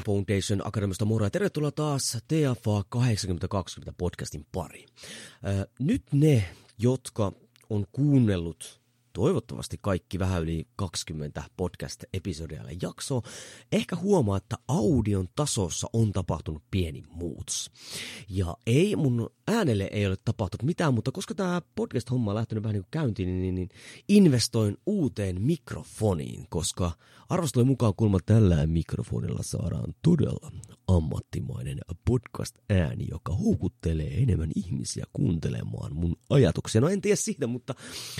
Training Foundation Akademista moro ja tervetuloa taas TFA 8020 podcastin pari. Nyt ne, jotka on kuunnellut toivottavasti kaikki vähän yli 20 podcast-episodia jaksoa, ehkä huomaa, että audion tasossa on tapahtunut pieni muutos. Ja ei, mun äänelle ei ole tapahtunut mitään, mutta koska tämä podcast-homma on lähtenyt vähän niin kuin käyntiin, niin, niin investoin uuteen mikrofoniin, koska arvostelujen mukaan kulma tällä mikrofonilla saadaan todella ammattimainen podcast-ääni, joka houkuttelee enemmän ihmisiä kuuntelemaan mun ajatuksia. No en tiedä siitä, mutta,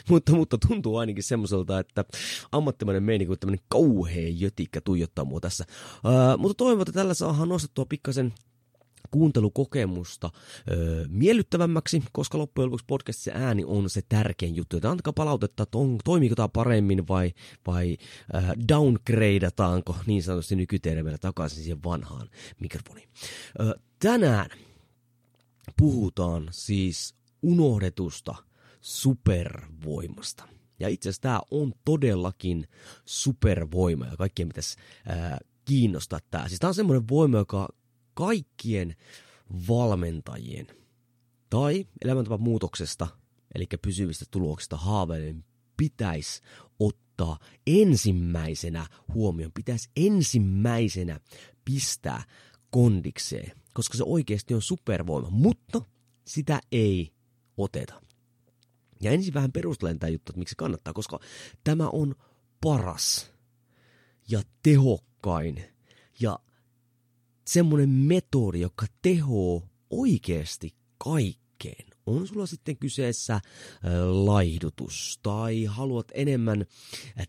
mutta, mutta tuntuu ainakin semmoiselta, että ammattimainen meini kuin tämmöinen kauhea jötikkä tuijottaa mua tässä. Uh, mutta toivon, että tällä saadaan nostettua pikkasen kuuntelukokemusta öö, miellyttävämmäksi, koska loppujen lopuksi podcastissa ääni on se tärkein juttu. Joten antakaa palautetta, että on, toimiiko tämä paremmin vai, vai äh, downgradataanko niin sanotusti nykyterveellä takaisin siihen vanhaan mikrofoniin. Öö, tänään puhutaan siis unohdetusta supervoimasta. Ja itse asiassa tämä on todellakin supervoima ja kaikkien pitäisi äh, kiinnostaa tämä. Siis tämä on semmoinen voima, joka kaikkien valmentajien tai elämäntavan muutoksesta, eli pysyvistä tuloksista haaveilun pitäisi ottaa ensimmäisenä huomioon, pitäisi ensimmäisenä pistää kondikseen, koska se oikeasti on supervoima, mutta sitä ei oteta. Ja ensin vähän perustelen tämä juttu, että miksi kannattaa, koska tämä on paras ja tehokkain ja semmoinen metodi, joka tehoo oikeasti kaikkeen. On sulla sitten kyseessä laihdutus tai haluat enemmän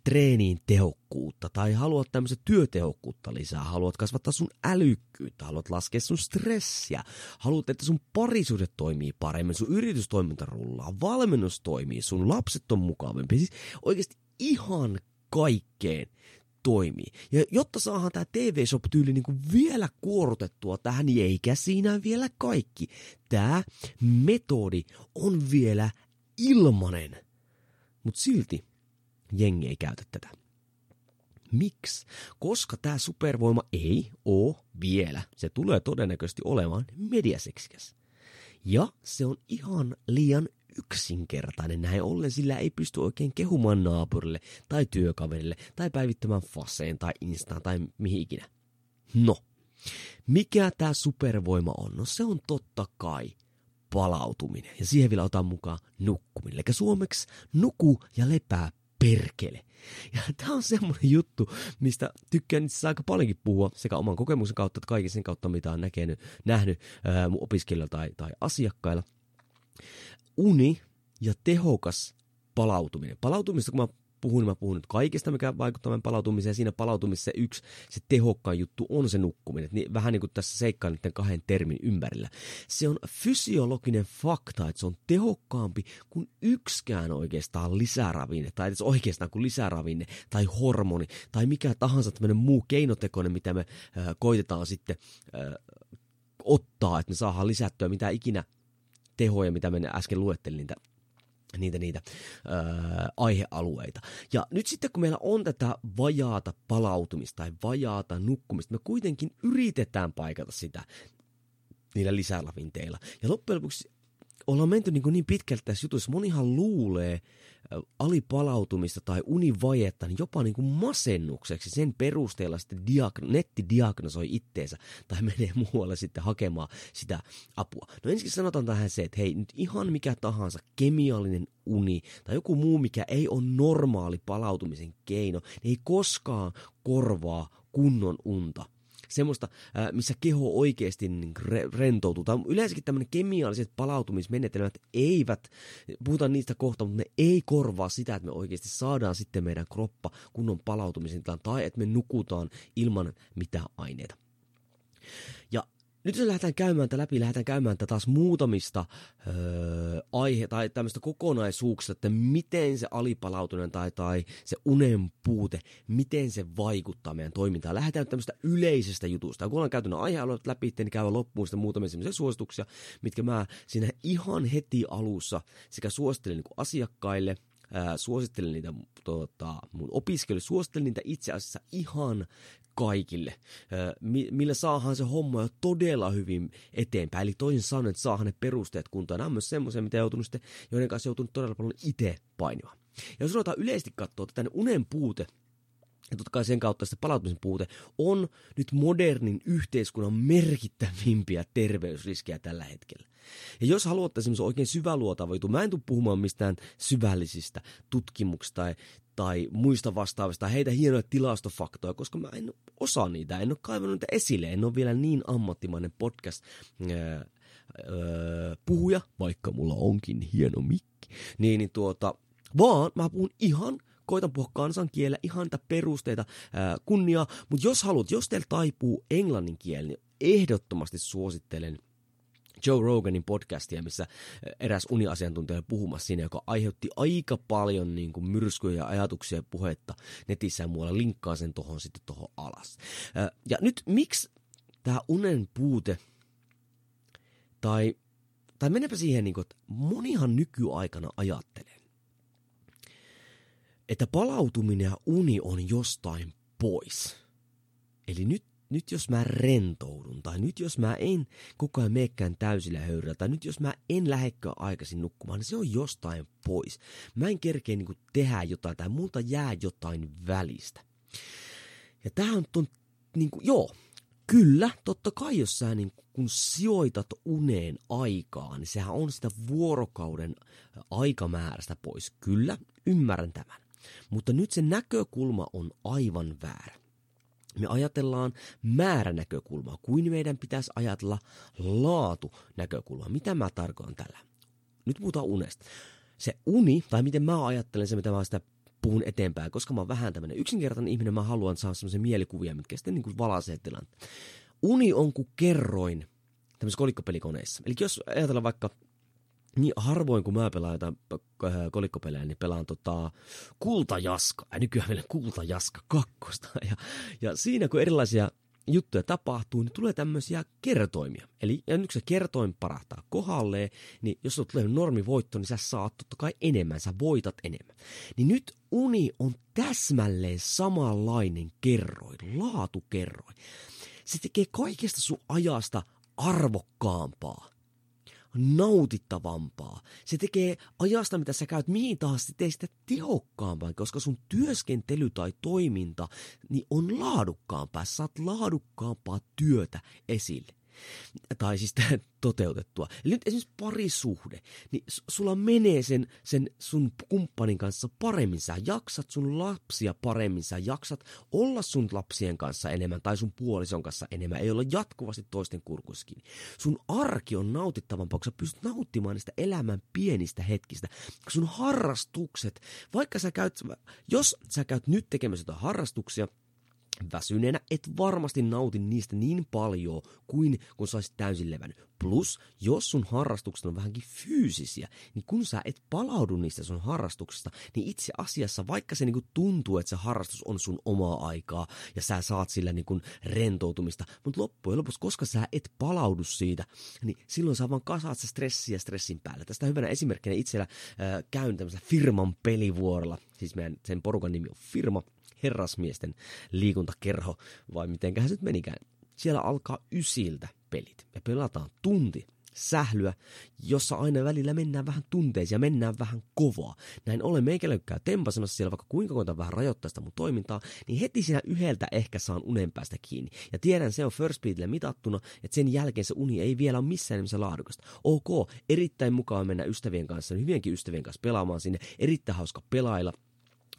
treeniin tehokkuutta tai haluat tämmöistä työtehokkuutta lisää, haluat kasvattaa sun älykkyyttä, haluat laskea sun stressiä, haluat, että sun parisuudet toimii paremmin, sun yritystoiminta rullaa, valmennus toimii, sun lapset on mukavampi. Siis oikeasti ihan kaikkeen toimii. Ja jotta saadaan tämä TV-shop-tyyli niin vielä kuorutettua tähän, niin eikä siinä vielä kaikki. Tämä metodi on vielä ilmanen. Mutta silti jengi ei käytä tätä. Miksi? Koska tämä supervoima ei ole vielä, se tulee todennäköisesti olemaan mediaseksikäs. Ja se on ihan liian yksinkertainen näin ollen, sillä ei pysty oikein kehumaan naapurille tai työkaverille tai päivittämään faseen tai instaan tai mihin ikinä. No, mikä tämä supervoima on? No se on totta kai palautuminen. Ja siihen vielä otan mukaan nukkuminen. Eli suomeksi nuku ja lepää perkele. Ja tämä on semmoinen juttu, mistä tykkään itse aika paljonkin puhua sekä oman kokemuksen kautta että kaiken sen kautta, mitä on näkenyt, nähnyt ää, mun opiskelijoilla tai, tai asiakkailla uni ja tehokas palautuminen. Palautumista, kun mä puhun, mä puhun nyt kaikesta, mikä vaikuttaa meidän palautumiseen. Siinä palautumisessa se yksi, se tehokkain juttu on se nukkuminen. Niin, vähän niin kuin tässä seikkaa niiden kahden termin ympärillä. Se on fysiologinen fakta, että se on tehokkaampi kuin yksikään oikeastaan lisäravinne, tai edes oikeastaan kuin lisäravinne, tai hormoni, tai mikä tahansa tämmöinen muu keinotekoinen, mitä me äh, koitetaan sitten äh, ottaa, että me saadaan lisättyä mitä ikinä tehoja, mitä minä äsken luettelin, niitä niitä, niitä ää, aihealueita. Ja nyt sitten kun meillä on tätä vajaata palautumista tai vajaata nukkumista, me kuitenkin yritetään paikata sitä niillä lisälavinteilla. Ja loppujen lopuksi ollaan menty niin, niin pitkältä tässä jutussa. Monihan luulee alipalautumista tai univajetta niin jopa niin kuin masennukseksi sen perusteella sitten diagn- netti diagnosoi itteensä tai menee muualle sitten hakemaan sitä apua. No ensin sanotaan tähän se, että hei nyt ihan mikä tahansa kemiallinen uni tai joku muu, mikä ei ole normaali palautumisen keino, niin ei koskaan korvaa kunnon unta semmoista, missä keho oikeasti niin re- rentoutuu. Tai yleensäkin tämmöinen kemialliset palautumismenetelmät eivät, puhutaan niistä kohta, mutta ne ei korvaa sitä, että me oikeasti saadaan sitten meidän kroppa kunnon palautumisen tilaan, tai että me nukutaan ilman mitään aineita. Ja nyt jos lähdetään käymään tätä läpi, lähdetään käymään tätä taas muutamista öö, aihe tai tämmöistä kokonaisuuksista, että miten se alipalautuminen tai, tai se unen puute, miten se vaikuttaa meidän toimintaan. Lähdetään tämmöistä yleisestä jutusta. Ja kun ollaan käyty aihealueet läpi, niin käydään loppuun sitten muutamia sellaisia suosituksia, mitkä mä siinä ihan heti alussa sekä suosittelen niin asiakkaille – suosittelen niitä tota, mun opiskelijoille, suosittelen niitä itse asiassa ihan kaikille, millä saahan se homma jo todella hyvin eteenpäin. Eli toisin sanoen, että saahan ne perusteet kuntoon. Nämä on myös semmoisia, mitä joutunut sitten, joiden kanssa joutunut todella paljon itse painimaan. Ja jos ruvetaan yleisesti katsoa, että tämän unen puute ja totta kai sen kautta sitten palautumisen puute on nyt modernin yhteiskunnan merkittävimpiä terveysriskejä tällä hetkellä. Ja jos haluatte semmoisen oikein syväluotava juttu, mä en tule puhumaan mistään syvällisistä tutkimuksista tai, tai muista vastaavista, heitä hienoja tilastofaktoja, koska mä en osaa niitä, en ole kaivannut niitä esille, en ole vielä niin ammattimainen podcast ää, ää, puhuja, vaikka mulla onkin hieno mikki, niin, niin tuota, vaan mä puhun ihan koitan puhua kansankielellä ihan niitä perusteita, ää, kunniaa, mutta jos haluat, jos teillä taipuu englannin kieli, niin ehdottomasti suosittelen – Joe Roganin podcastia, missä eräs uniasiantuntija puhumassa siinä, joka aiheutti aika paljon niin kuin myrskyjä ja ajatuksia ja puhetta netissä ja muualla. Linkkaan sen tuohon sitten tuohon alas. Ja nyt miksi tämä unen puute tai, tai menepä siihen, niin kuin, että monihan nykyaikana ajattelee, että palautuminen ja uni on jostain pois. Eli nyt nyt jos mä rentoudun, tai nyt jos mä en koko ajan meekään täysillä höyryllä, tai nyt jos mä en lähdekään aikaisin nukkumaan, niin se on jostain pois. Mä en kerkeä niin tehdä jotain, tai multa jää jotain välistä. Ja tämähän on, ton, niin kuin, joo, kyllä, totta kai jos sä niin kun sijoitat uneen aikaa, niin sehän on sitä vuorokauden aikamäärästä pois. Kyllä, ymmärrän tämän. Mutta nyt se näkökulma on aivan väärä me ajatellaan määränäkökulmaa, kuin meidän pitäisi ajatella laatu-näkökulmaa. Mitä mä tarkoitan tällä? Nyt puhutaan unesta. Se uni, tai miten mä ajattelen se, mitä mä sitä puhun eteenpäin, koska mä oon vähän tämmöinen yksinkertainen ihminen, mä haluan saada semmoisia mielikuvia, mitkä sitten niin kuin valaisee tilanteen. Uni on kuin kerroin tämmöisessä kolikkopelikoneissa. Eli jos ajatellaan vaikka niin harvoin kun mä pelaan jotain äh, kolikkopelejä, niin pelaan tota kultajaska, ja nykyään vielä kultajaska kakkosta. Ja, ja siinä kun erilaisia juttuja tapahtuu, niin tulee tämmöisiä kertoimia. Eli ja nyt se kertoin parahtaa kohdalleen, niin jos on tulee normivoitto, niin sä saat totta kai enemmän, sä voitat enemmän. Niin nyt uni on täsmälleen samanlainen kerroin, laatukerroin. Se tekee kaikesta sun ajasta arvokkaampaa nautittavampaa. Se tekee ajasta, mitä sä käyt mihin tahansa, teistä tehokkaampaa, koska sun työskentely tai toiminta niin on laadukkaampaa. Saat laadukkaampaa työtä esille tai siis toteutettua. Eli nyt esimerkiksi parisuhde, niin sulla menee sen, sen sun kumppanin kanssa paremmin, sä jaksat sun lapsia paremmin, sä jaksat olla sun lapsien kanssa enemmän tai sun puolison kanssa enemmän, ei olla jatkuvasti toisten kurkuskin. Sun arki on nautittavampaa, kun sä pystyt nauttimaan niistä elämän pienistä hetkistä. Sun harrastukset, vaikka sä käyt, jos sä käyt nyt tekemässä harrastuksia, väsyneenä et varmasti nauti niistä niin paljon kuin kun saisit täysin levännyt. Plus, jos sun harrastukset on vähänkin fyysisiä, niin kun sä et palaudu niistä sun harrastuksista, niin itse asiassa vaikka se niinku tuntuu, että se harrastus on sun omaa aikaa ja sä saat sillä niinku rentoutumista, mutta loppujen lopuksi, koska sä et palaudu siitä, niin silloin sä vaan kasaat se stressiä stressin päälle. Tästä hyvänä esimerkkinä itsellä äh, käyn tämmöisellä firman pelivuorolla, siis meidän sen porukan nimi on firma, herrasmiesten liikuntakerho, vai mitenköhän se nyt menikään. Siellä alkaa ysiltä pelit ja pelataan tunti sählyä, jossa aina välillä mennään vähän tunteisiin ja mennään vähän kovaa. Näin ollen meikällä tempasemassa siellä vaikka kuinka koitan vähän rajoittaa sitä mun toimintaa, niin heti siinä yhdeltä ehkä saan unen päästä kiinni. Ja tiedän, se on first speedille mitattuna, että sen jälkeen se uni ei vielä ole missään nimessä laadukasta. Ok, erittäin mukaan mennä ystävien kanssa, hyvienkin ystävien kanssa pelaamaan sinne, erittäin hauska pelailla,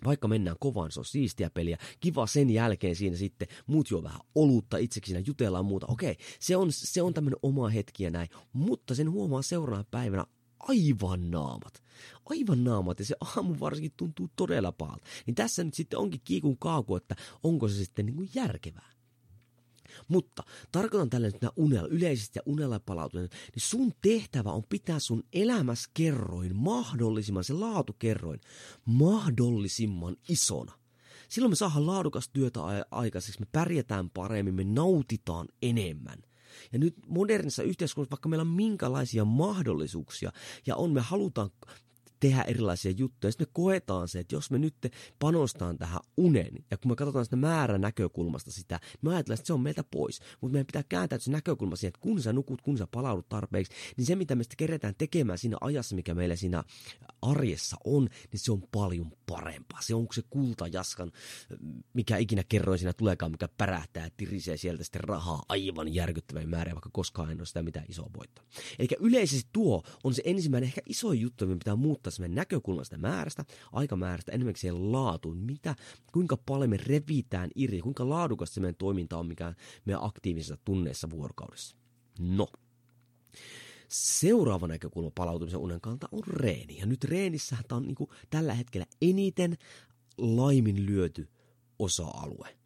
vaikka mennään kovaan, se on siistiä peliä. Kiva sen jälkeen siinä sitten, muut juo vähän olutta, itsekin siinä jutellaan muuta. Okei, se on, se on tämmöinen oma hetki ja näin, mutta sen huomaa seuraavana päivänä aivan naamat. Aivan naamat ja se aamu varsinkin tuntuu todella pahalta. Niin tässä nyt sitten onkin kiikun kaaku, että onko se sitten niin kuin järkevää. Mutta tarkoitan tällä nyt nämä unella, yleisesti ja unella palautuminen, niin sun tehtävä on pitää sun elämäskerroin mahdollisimman, se laatukerroin, mahdollisimman isona. Silloin me saadaan laadukas työtä aikaiseksi, me pärjätään paremmin, me nautitaan enemmän. Ja nyt modernissa yhteiskunnassa, vaikka meillä on minkälaisia mahdollisuuksia ja on, me halutaan tehdä erilaisia juttuja. Sitten me koetaan se, että jos me nyt panostaan tähän unen, ja kun me katsotaan sitä määrän näkökulmasta sitä, me ajatellaan, että se on meiltä pois. Mutta meidän pitää kääntää se näkökulma siihen, että kun sä nukut, kun sä palaudut tarpeeksi, niin se mitä me sitten keretään tekemään siinä ajassa, mikä meillä siinä arjessa on, niin se on paljon parempaa. Se on se kultajaskan, mikä ikinä kerroin siinä tuleekaan, mikä pärähtää tirisee sieltä sitten rahaa aivan järkyttävän määrä, vaikka koskaan en ole sitä mitään isoa voittaa. Eli yleisesti tuo on se ensimmäinen ehkä iso juttu, mitä pitää muuttaa meidän näkökulmasta määrästä, aikamäärästä, enemmänkin siihen laatuun, mitä, kuinka paljon me revitään irti, kuinka laadukasta se meidän toiminta on, mikä meidän aktiivisessa tunneessa vuorokaudessa. No, Seuraava näkökulma palautumisen unen kannalta on reeni. Ja nyt reenissä tämä on niin tällä hetkellä eniten laiminlyöty osa-alue.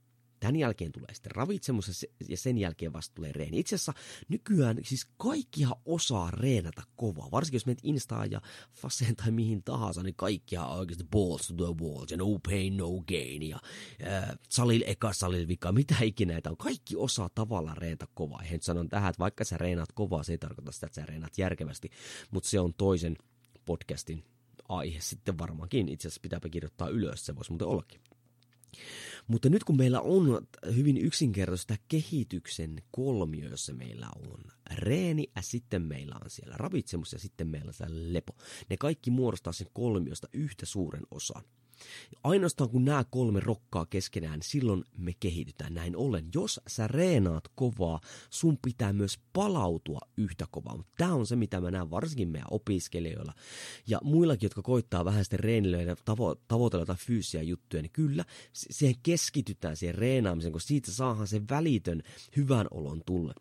Tämän jälkeen tulee sitten ravitsemus ja sen jälkeen vasta tulee reeni. Itse asiassa nykyään siis kaikkia osaa reenata kovaa. Varsinkin jos menet Instaan ja Faseen tai mihin tahansa, niin kaikkia oikeasti balls to the walls ja no pain, no gain ja äh, salil eka, salil vika, mitä ikinä näitä on. Kaikki osaa tavallaan reenata kovaa. Ja sanon tähän, että vaikka sä reenaat kovaa, se ei tarkoita sitä, että sä reenaat järkevästi, mutta se on toisen podcastin aihe sitten varmaankin. Itse asiassa pitääpä kirjoittaa ylös, se voisi muuten ollakin. Mutta nyt kun meillä on hyvin yksinkertaista kehityksen kolmio, jossa meillä on reeni ja sitten meillä on siellä ravitsemus ja sitten meillä on siellä lepo. Ne kaikki muodostaa sen kolmiosta yhtä suuren osan. Ainoastaan kun nämä kolme rokkaa keskenään, silloin me kehitytään näin ollen. Jos sä reenaat kovaa, sun pitää myös palautua yhtä kovaa. Mutta tämä on se, mitä mä näen varsinkin meidän opiskelijoilla ja muillakin, jotka koittaa vähän sitten reenillä ja tavo- tavoitella jotain fyysisiä juttuja, niin kyllä siihen keskitytään siihen reenaamiseen, koska siitä saahan se välitön hyvän olon tulle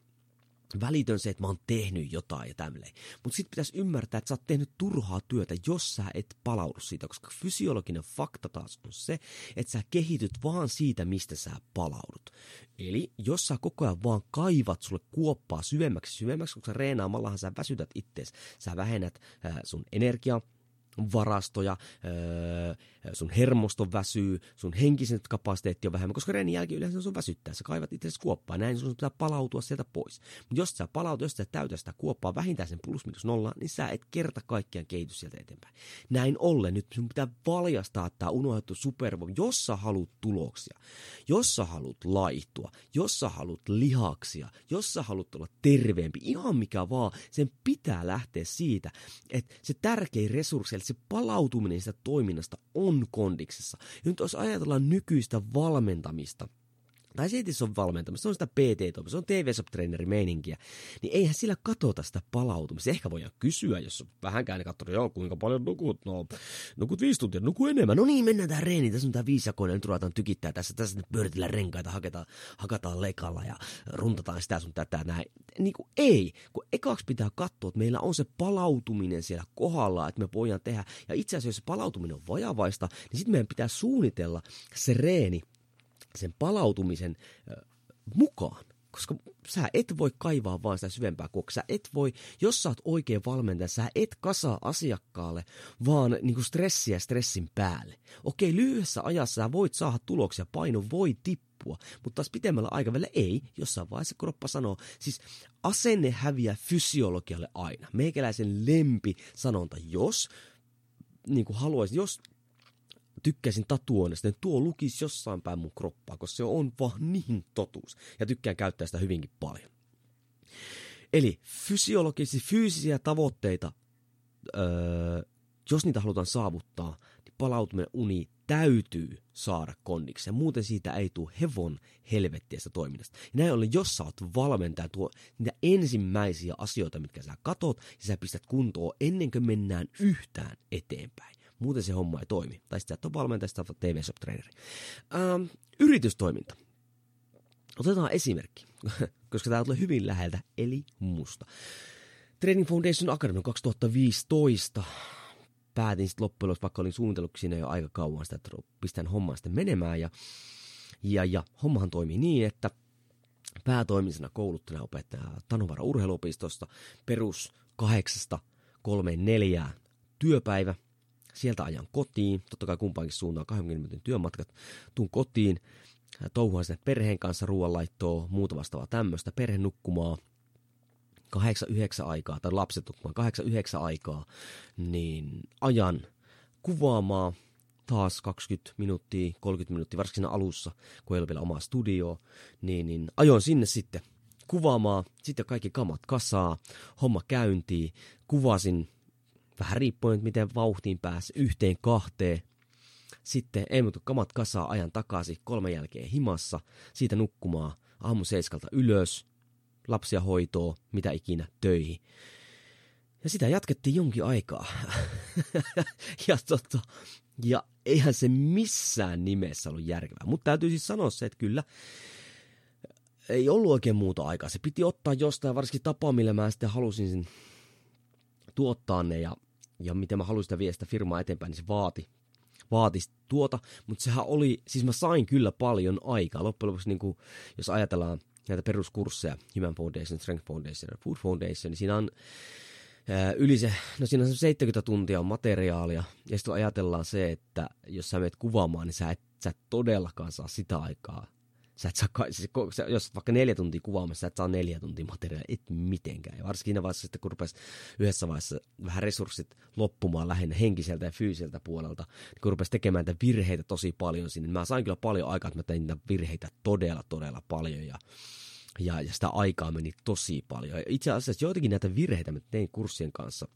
välitön se, että mä oon tehnyt jotain ja tämmöinen. Mutta sitten pitäisi ymmärtää, että sä oot tehnyt turhaa työtä, jos sä et palaudu siitä, koska fysiologinen fakta taas on se, että sä kehityt vaan siitä, mistä sä palaudut. Eli jos sä koko ajan vaan kaivat sulle kuoppaa syvemmäksi syvemmäksi, koska reenaamallahan sä väsytät ittees, sä vähennät äh, sun energiaa, varastoja, öö, sun hermosto väsyy, sun henkisen kapasiteetti on vähemmän, koska reenin jälkeen yleensä sun väsyttää, sä kaivat itse kuoppaa, näin sun pitää palautua sieltä pois. Mutta jos sä palaut, jos sä täytät sitä kuoppaa vähintään sen plus minus nolla, niin sä et kerta kaikkiaan kehity sieltä eteenpäin. Näin ollen nyt sun pitää valjastaa tämä unohdettu supervoima, jos sä haluat tuloksia, jos sä haluat laihtua, jos sä haluat lihaksia, jos sä haluat olla terveempi, ihan mikä vaan, sen pitää lähteä siitä, että se tärkein resurssi, se palautuminen sitä toiminnasta on kondiksessa. Ja nyt jos ajatellaan nykyistä valmentamista, tai se ei se on valmentamista, se on sitä pt se on tv treeneri meininkiä, niin eihän sillä katota sitä palautumista. Ehkä voidaan kysyä, jos vähänkään niin katsoo, joo, kuinka paljon nukut, no, nukut viisi tuntia, nuku enemmän. No niin, mennään tähän reeniin, tässä on tämä viisijakoinen, nyt ruvetaan tykittää tässä, tässä nyt pyöritellään renkaita, hakataan, hakataan lekalla ja runtataan sitä sun tätä näin. Niin kuin ei, kun ekaksi pitää katsoa, että meillä on se palautuminen siellä kohdalla, että me voidaan tehdä. Ja itse asiassa, jos se palautuminen on vajavaista, niin sitten meidän pitää suunnitella se reeni sen palautumisen mukaan. Koska sä et voi kaivaa vaan sitä syvempää, koska sä et voi, jos sä oot oikein valmentaja, sä et kasaa asiakkaalle vaan niin kuin stressiä stressin päälle. Okei, lyhyessä ajassa sä voit saada tuloksia, paino voi tippua, mutta taas pitemmällä aikavälillä ei, jossain vaiheessa kroppa sanoo, siis asenne häviää fysiologialle aina. Meikäläisen lempi sanonta, jos niin kuin haluaisin, jos tykkäisin tatuoinnista, niin tuo lukisi jossain päin mun kroppaa, koska se on vaan niin totuus. Ja tykkään käyttää sitä hyvinkin paljon. Eli fysiologisia, fyysisiä tavoitteita, öö, jos niitä halutaan saavuttaa, niin palautuminen uni täytyy saada kondikseen. Muuten siitä ei tule hevon helvettiästä toiminnasta. Ja näin ollen, jos sä oot valmentaja, tuo niitä ensimmäisiä asioita, mitkä sä katot, ja sä pistät kuntoon ennen kuin mennään yhtään eteenpäin. Muuten se homma ei toimi. Tai sitten et ole valmentaja, sitten TV Shop. Ähm, yritystoiminta. Otetaan esimerkki, koska tämä tulee hyvin läheltä, eli musta. Training Foundation Academy 2015 päätin sitten loppujen lopuksi, vaikka olin suunnitellut siinä jo aika kauan sitä, että pistän hommaa sitten menemään. Ja, ja, ja hommahan toimii niin, että päätoimisena kouluttajana opettaja Tanuvara urheiluopistosta perus kahdeksasta kolmeen neljään työpäivä. Sieltä ajan kotiin, totta kai kumpaankin suuntaan 20 minuutin työmatkat. Tuun kotiin, touhuan sinne perheen kanssa ruoanlaittoa, muuta vastaavaa tämmöistä, perhe nukkumaa, 8-9 aikaa, tai lapset nukkumaan 8-9 aikaa, niin ajan kuvaamaan taas 20 minuuttia, 30 minuuttia, varsinkin siinä alussa, kun ei ole vielä omaa studioa, niin, niin ajoin sinne sitten kuvaamaan, sitten kaikki kamat kasaa, homma käyntiin, kuvasin vähän riippuen, miten vauhtiin pääsi, yhteen kahteen, sitten ei muuta kamat kasaa ajan takaisin, kolmen jälkeen himassa, siitä nukkumaan aamu seiskalta ylös, lapsia hoitoa, mitä ikinä, töihin. Ja sitä jatkettiin jonkin aikaa. ja, tota, ja eihän se missään nimessä ollut järkevää. Mutta täytyy siis sanoa se, että kyllä ei ollut oikein muuta aikaa. Se piti ottaa jostain, varsinkin tapaa, millä mä sitten halusin sen tuottaa ne ja, ja miten mä halusin sitä viestiä firmaa eteenpäin, niin se vaati, vaati tuota. Mutta sehän oli, siis mä sain kyllä paljon aikaa. Loppujen lopuksi, niin kuin, jos ajatellaan näitä peruskursseja, Human Foundation, Strength Foundation ja Food Foundation, niin siinä on yli se, no siinä on 70 tuntia on materiaalia, ja sitten ajatellaan se, että jos sä menet kuvaamaan, niin sä et, sä et todellakaan saa sitä aikaa. Sä et saa, siis, jos vaikka neljä tuntia kuvaamassa, sä et saa neljä tuntia materiaalia, et mitenkään. Ja varsinkin siinä vaiheessa sitten, kun rupesi yhdessä vaiheessa vähän resurssit loppumaan lähinnä henkiseltä ja fyysiseltä puolelta, niin kun rupesi tekemään näitä virheitä tosi paljon sinne, niin mä sain kyllä paljon aikaa, että mä tein niitä virheitä todella, todella paljon. Ja ja, ja sitä aikaa meni tosi paljon. Ja itse asiassa joitakin näitä virheitä mä tein kurssien kanssa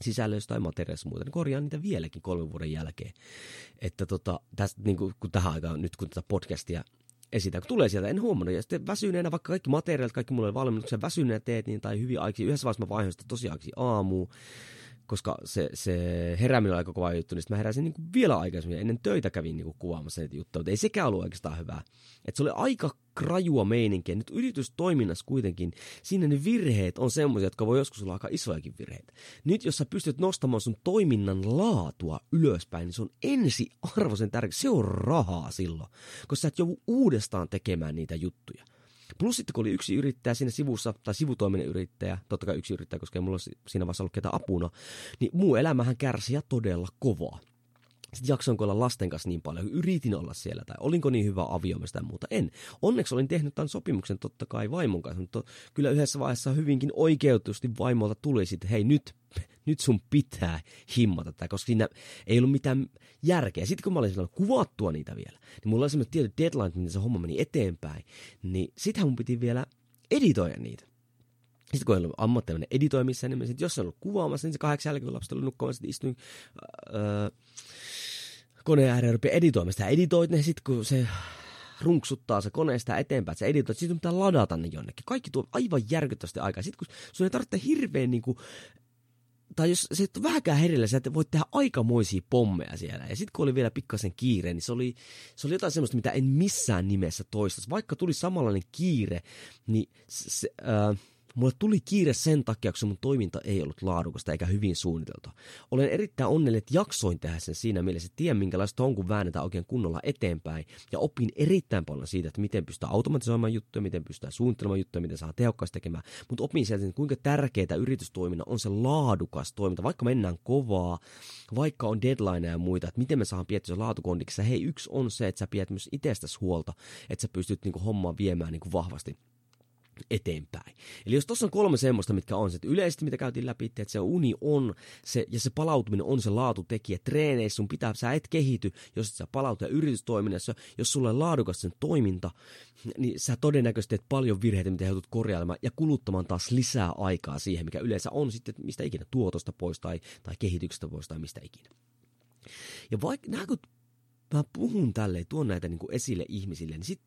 sisällöistä tai materiaalista muuta, niin korjaan niitä vieläkin kolmen vuoden jälkeen. Että tota, tästä, niin kuin, kun tähän aikaan, nyt kun tätä podcastia esitän, kun tulee sieltä, en huomannut. Ja sitten väsyneenä, vaikka kaikki materiaalit, kaikki mulle oli valmennuksen väsyneenä teet, niin, tai hyvin aiksi, yhdessä vaiheessa mä vaihoin sitä tosi aiksi aamuun koska se, se herääminen oli aika kova juttu, niin mä heräsin niin kuin vielä aikaisemmin, ennen töitä kävin niin kuin kuvaamassa niitä juttuja, mutta ei sekään ollut oikeastaan hyvää. Et se oli aika krajua meininkiä. Nyt yritystoiminnassa kuitenkin, siinä ne virheet on semmoisia, jotka voi joskus olla aika isojakin virheitä. Nyt jos sä pystyt nostamaan sun toiminnan laatua ylöspäin, niin se on ensiarvoisen tärkeä. Se on rahaa silloin, koska sä et joudu uudestaan tekemään niitä juttuja. Plus sitten kun oli yksi yrittäjä siinä sivussa, tai sivutoiminen yrittäjä, totta kai yksi yrittäjä, koska ei mulla siinä vaiheessa ollut ketään apuna, niin muu elämähän ja todella kovaa. Sitten jaksoinko olla lasten kanssa niin paljon, yritin olla siellä, tai olinko niin hyvä aviomesta ja muuta, en. Onneksi olin tehnyt tämän sopimuksen totta kai vaimon kanssa, mutta kyllä yhdessä vaiheessa hyvinkin oikeutusti vaimolta tuli sitten, hei nyt, nyt sun pitää himmata tätä, koska siinä ei ollut mitään järkeä. Sitten kun mä olin silloin kuvattua niitä vielä, niin mulla oli semmoinen tietty deadline, miten se homma meni eteenpäin, niin sittenhän mun piti vielä editoida niitä. Sitten kun ei ollut ammattilainen editoimissa, niin sit, jos en ollut kuvaamassa, niin se kahdeksan jälkeen, lapset oli nukkumaan, sitten istuin öö, koneen ääreen rupeaa editoimaan. Sitä editoit ne sitten, kun se runksuttaa se kone sitä eteenpäin, että sä editoit, sitten pitää ladata ne jonnekin. Kaikki tuo aivan järkyttävästi aikaa. Sitten kun sun ei tarvitse hirveän niin kuin, tai jos se et ole vähänkään herillä, sä voit tehdä aikamoisia pommeja siellä. Ja sitten kun oli vielä pikkasen kiire, niin se oli, se oli jotain semmoista, mitä en missään nimessä toistaisi. Vaikka tuli samanlainen kiire, niin se, äh, Mulle tuli kiire sen takia, koska mun toiminta ei ollut laadukasta eikä hyvin suunniteltua. Olen erittäin onnellinen, että jaksoin tehdä sen siinä mielessä, että tiedän minkälaista on, kun väännetään oikein kunnolla eteenpäin. Ja opin erittäin paljon siitä, että miten pystyy automatisoimaan juttuja, miten pystyy suunnittelemaan juttuja, miten saa tehokkaasti tekemään. Mutta opin sieltä, että kuinka tärkeää yritystoiminnan on se laadukas toiminta, vaikka mennään kovaa, vaikka on deadline ja muita, että miten me saadaan piettyä se laatukondiksi. Hei, yksi on se, että sä pidät myös itsestäsi huolta, että sä pystyt niinku hommaa viemään niinku vahvasti eteenpäin. Eli jos tuossa on kolme semmoista, mitkä on se, että yleisesti mitä käytiin läpi, että se uni on se, ja se palautuminen on se laatutekijä. Treeneissä sun pitää, sä et kehity, jos et sä palautu ja yritystoiminnassa, jos sulle on laadukas sen toiminta, niin sä todennäköisesti teet paljon virheitä, mitä joudut korjailemaan ja kuluttamaan taas lisää aikaa siihen, mikä yleensä on sitten mistä ikinä tuotosta pois tai, tai kehityksestä pois tai mistä ikinä. Ja vaikka nämä kun mä puhun tälleen, tuon näitä niin kuin esille ihmisille, niin sit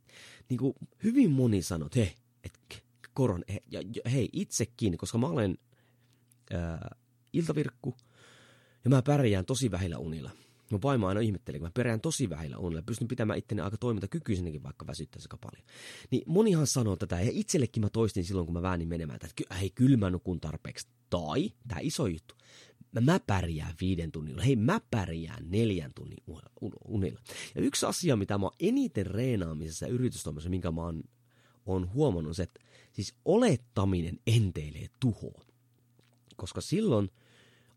niin hyvin moni sanoo, että hei, että koron, ja, hei itsekin, koska mä olen ää, iltavirkku, Ja mä pärjään tosi vähillä unilla. Mun vaimo aina ihmetteli, kun mä pärjään tosi vähillä unilla. Pystyn pitämään itteni aika toimintakykyisenäkin, vaikka väsyttäisi aika paljon. Niin monihan sanoo tätä, ja itsellekin mä toistin silloin, kun mä väänin menemään, että hei, kyllä mä nukun tarpeeksi. Tai, tää iso juttu, mä, mä pärjään viiden tunnin Hei, mä pärjään neljän tunnin unilla. Ja yksi asia, mitä mä eniten reenaamisessa ja yritystoimissa, minkä mä oon, oon huomannut, että siis olettaminen enteilee tuhoa. Koska silloin –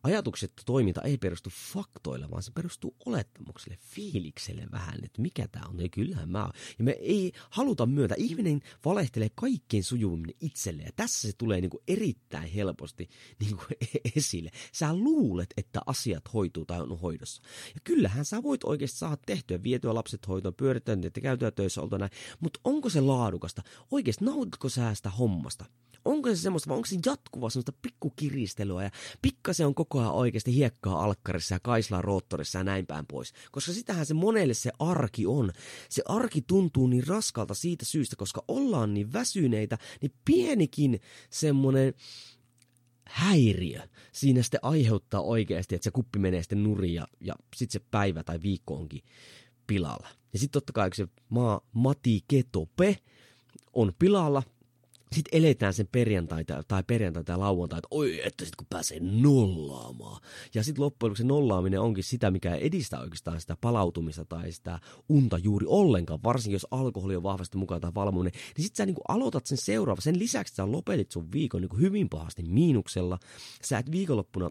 ajatukset toiminta ei perustu faktoille, vaan se perustuu olettamukselle, fiilikselle vähän, että mikä tämä on. Ja kyllähän mä oon. Ja me ei haluta myötä. Ihminen valehtelee kaikkein sujuvimmin itselle. Ja tässä se tulee niinku erittäin helposti niinku esille. Sä luulet, että asiat hoituu tai on hoidossa. Ja kyllähän sä voit oikeasti saada tehtyä, vietyä lapset hoitoon, pyörittää niitä, käytyä töissä, oltua näin. Mutta onko se laadukasta? Oikeasti nautitko sä sitä hommasta? onko se semmoista, vai onko se jatkuvaa semmoista pikkukiristelyä ja pikkasen on koko ajan oikeasti hiekkaa alkkarissa ja kaislaa roottorissa ja näin päin pois. Koska sitähän se monelle se arki on. Se arki tuntuu niin raskalta siitä syystä, koska ollaan niin väsyneitä, niin pienikin semmoinen häiriö siinä sitten aiheuttaa oikeasti, että se kuppi menee sitten nurin ja, ja sitten se päivä tai viikko onkin pilalla. Ja sitten totta kai, se maa Mati Ketope on pilalla, sitten eletään sen perjantaita tai perjantaita ja lauantaita, oi, että sitten kun pääsee nollaamaan. Ja sitten loppujen lopuksi se nollaaminen onkin sitä, mikä edistää oikeastaan sitä palautumista tai sitä unta juuri ollenkaan, varsinkin jos alkoholi on vahvasti mukaan tai valmuminen. Niin sitten sä niin aloitat sen seuraava. Sen lisäksi sä lopetit sun viikon niin hyvin pahasti miinuksella. Sä et viikonloppuna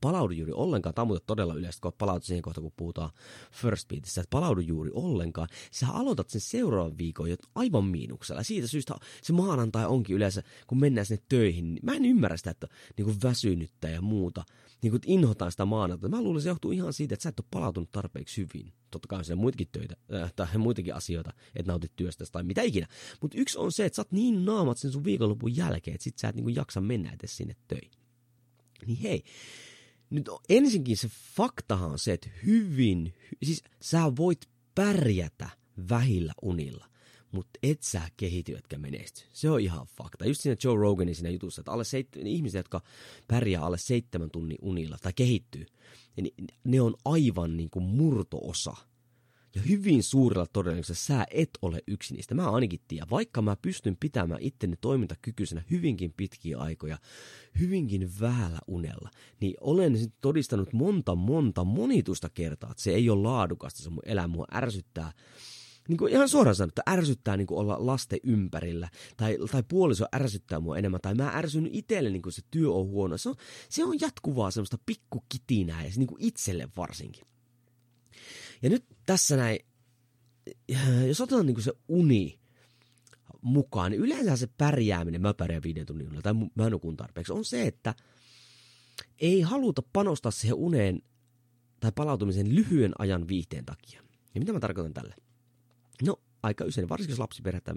palaudu juuri ollenkaan. Tämä on muuten todella yleistä, kun palaudu siihen kohtaan, kun puhutaan first beatissä, että palaudu juuri ollenkaan. Sä aloitat sen seuraavan viikon jo aivan miinuksella. Siitä syystä se maanantai onkin yleensä, kun mennään sinne töihin, niin mä en ymmärrä sitä, että niin kuin väsynyttä ja muuta. Niin kuin inhotaan sitä maanantaita. Mä luulen, että se johtuu ihan siitä, että sä et ole palautunut tarpeeksi hyvin. Totta kai on siellä muitakin töitä, äh, tai muitakin asioita, että nautit työstä tai mitä ikinä. Mutta yksi on se, että sä oot niin naamat sen sun viikonlopun jälkeen, että sit sä et niin kuin jaksa mennä edes sinne töihin. Niin hei, nyt ensinkin se faktahan on se, että hyvin, siis sä voit pärjätä vähillä unilla, mutta et sä kehity, etkä menesty. Se on ihan fakta. Just siinä Joe Roganin siinä jutussa, että alle seit- ihmiset, jotka pärjää alle seitsemän tunnin unilla tai kehittyy, niin ne on aivan niin kuin murtoosa ja hyvin suurella todennäköisyydellä sä et ole yksi niistä. Mä ainakin tiedän, vaikka mä pystyn pitämään itteni toimintakykyisenä hyvinkin pitkiä aikoja, hyvinkin vähällä unella, niin olen todistanut monta, monta, monitusta kertaa, että se ei ole laadukasta, se mun elämä mua ärsyttää niin kuin ihan suoraan sanottuna, ärsyttää niin kuin olla lasten ympärillä, tai, tai puoliso ärsyttää mua enemmän, tai mä ärsyn itselle, niin kuin se työ on huono. Se on, se on jatkuvaa semmoista pikkukitinää, ja se niin kuin itselle varsinkin. Ja nyt tässä näin, jos otetaan niin se uni mukaan, niin yleensä se pärjääminen, mä pärjään viiden tunnin unella, tai mä nukun tarpeeksi, on se, että ei haluta panostaa siihen uneen tai palautumisen lyhyen ajan viihteen takia. Ja mitä mä tarkoitan tälle? No, aika usein, varsinkin jos lapsi perhettä,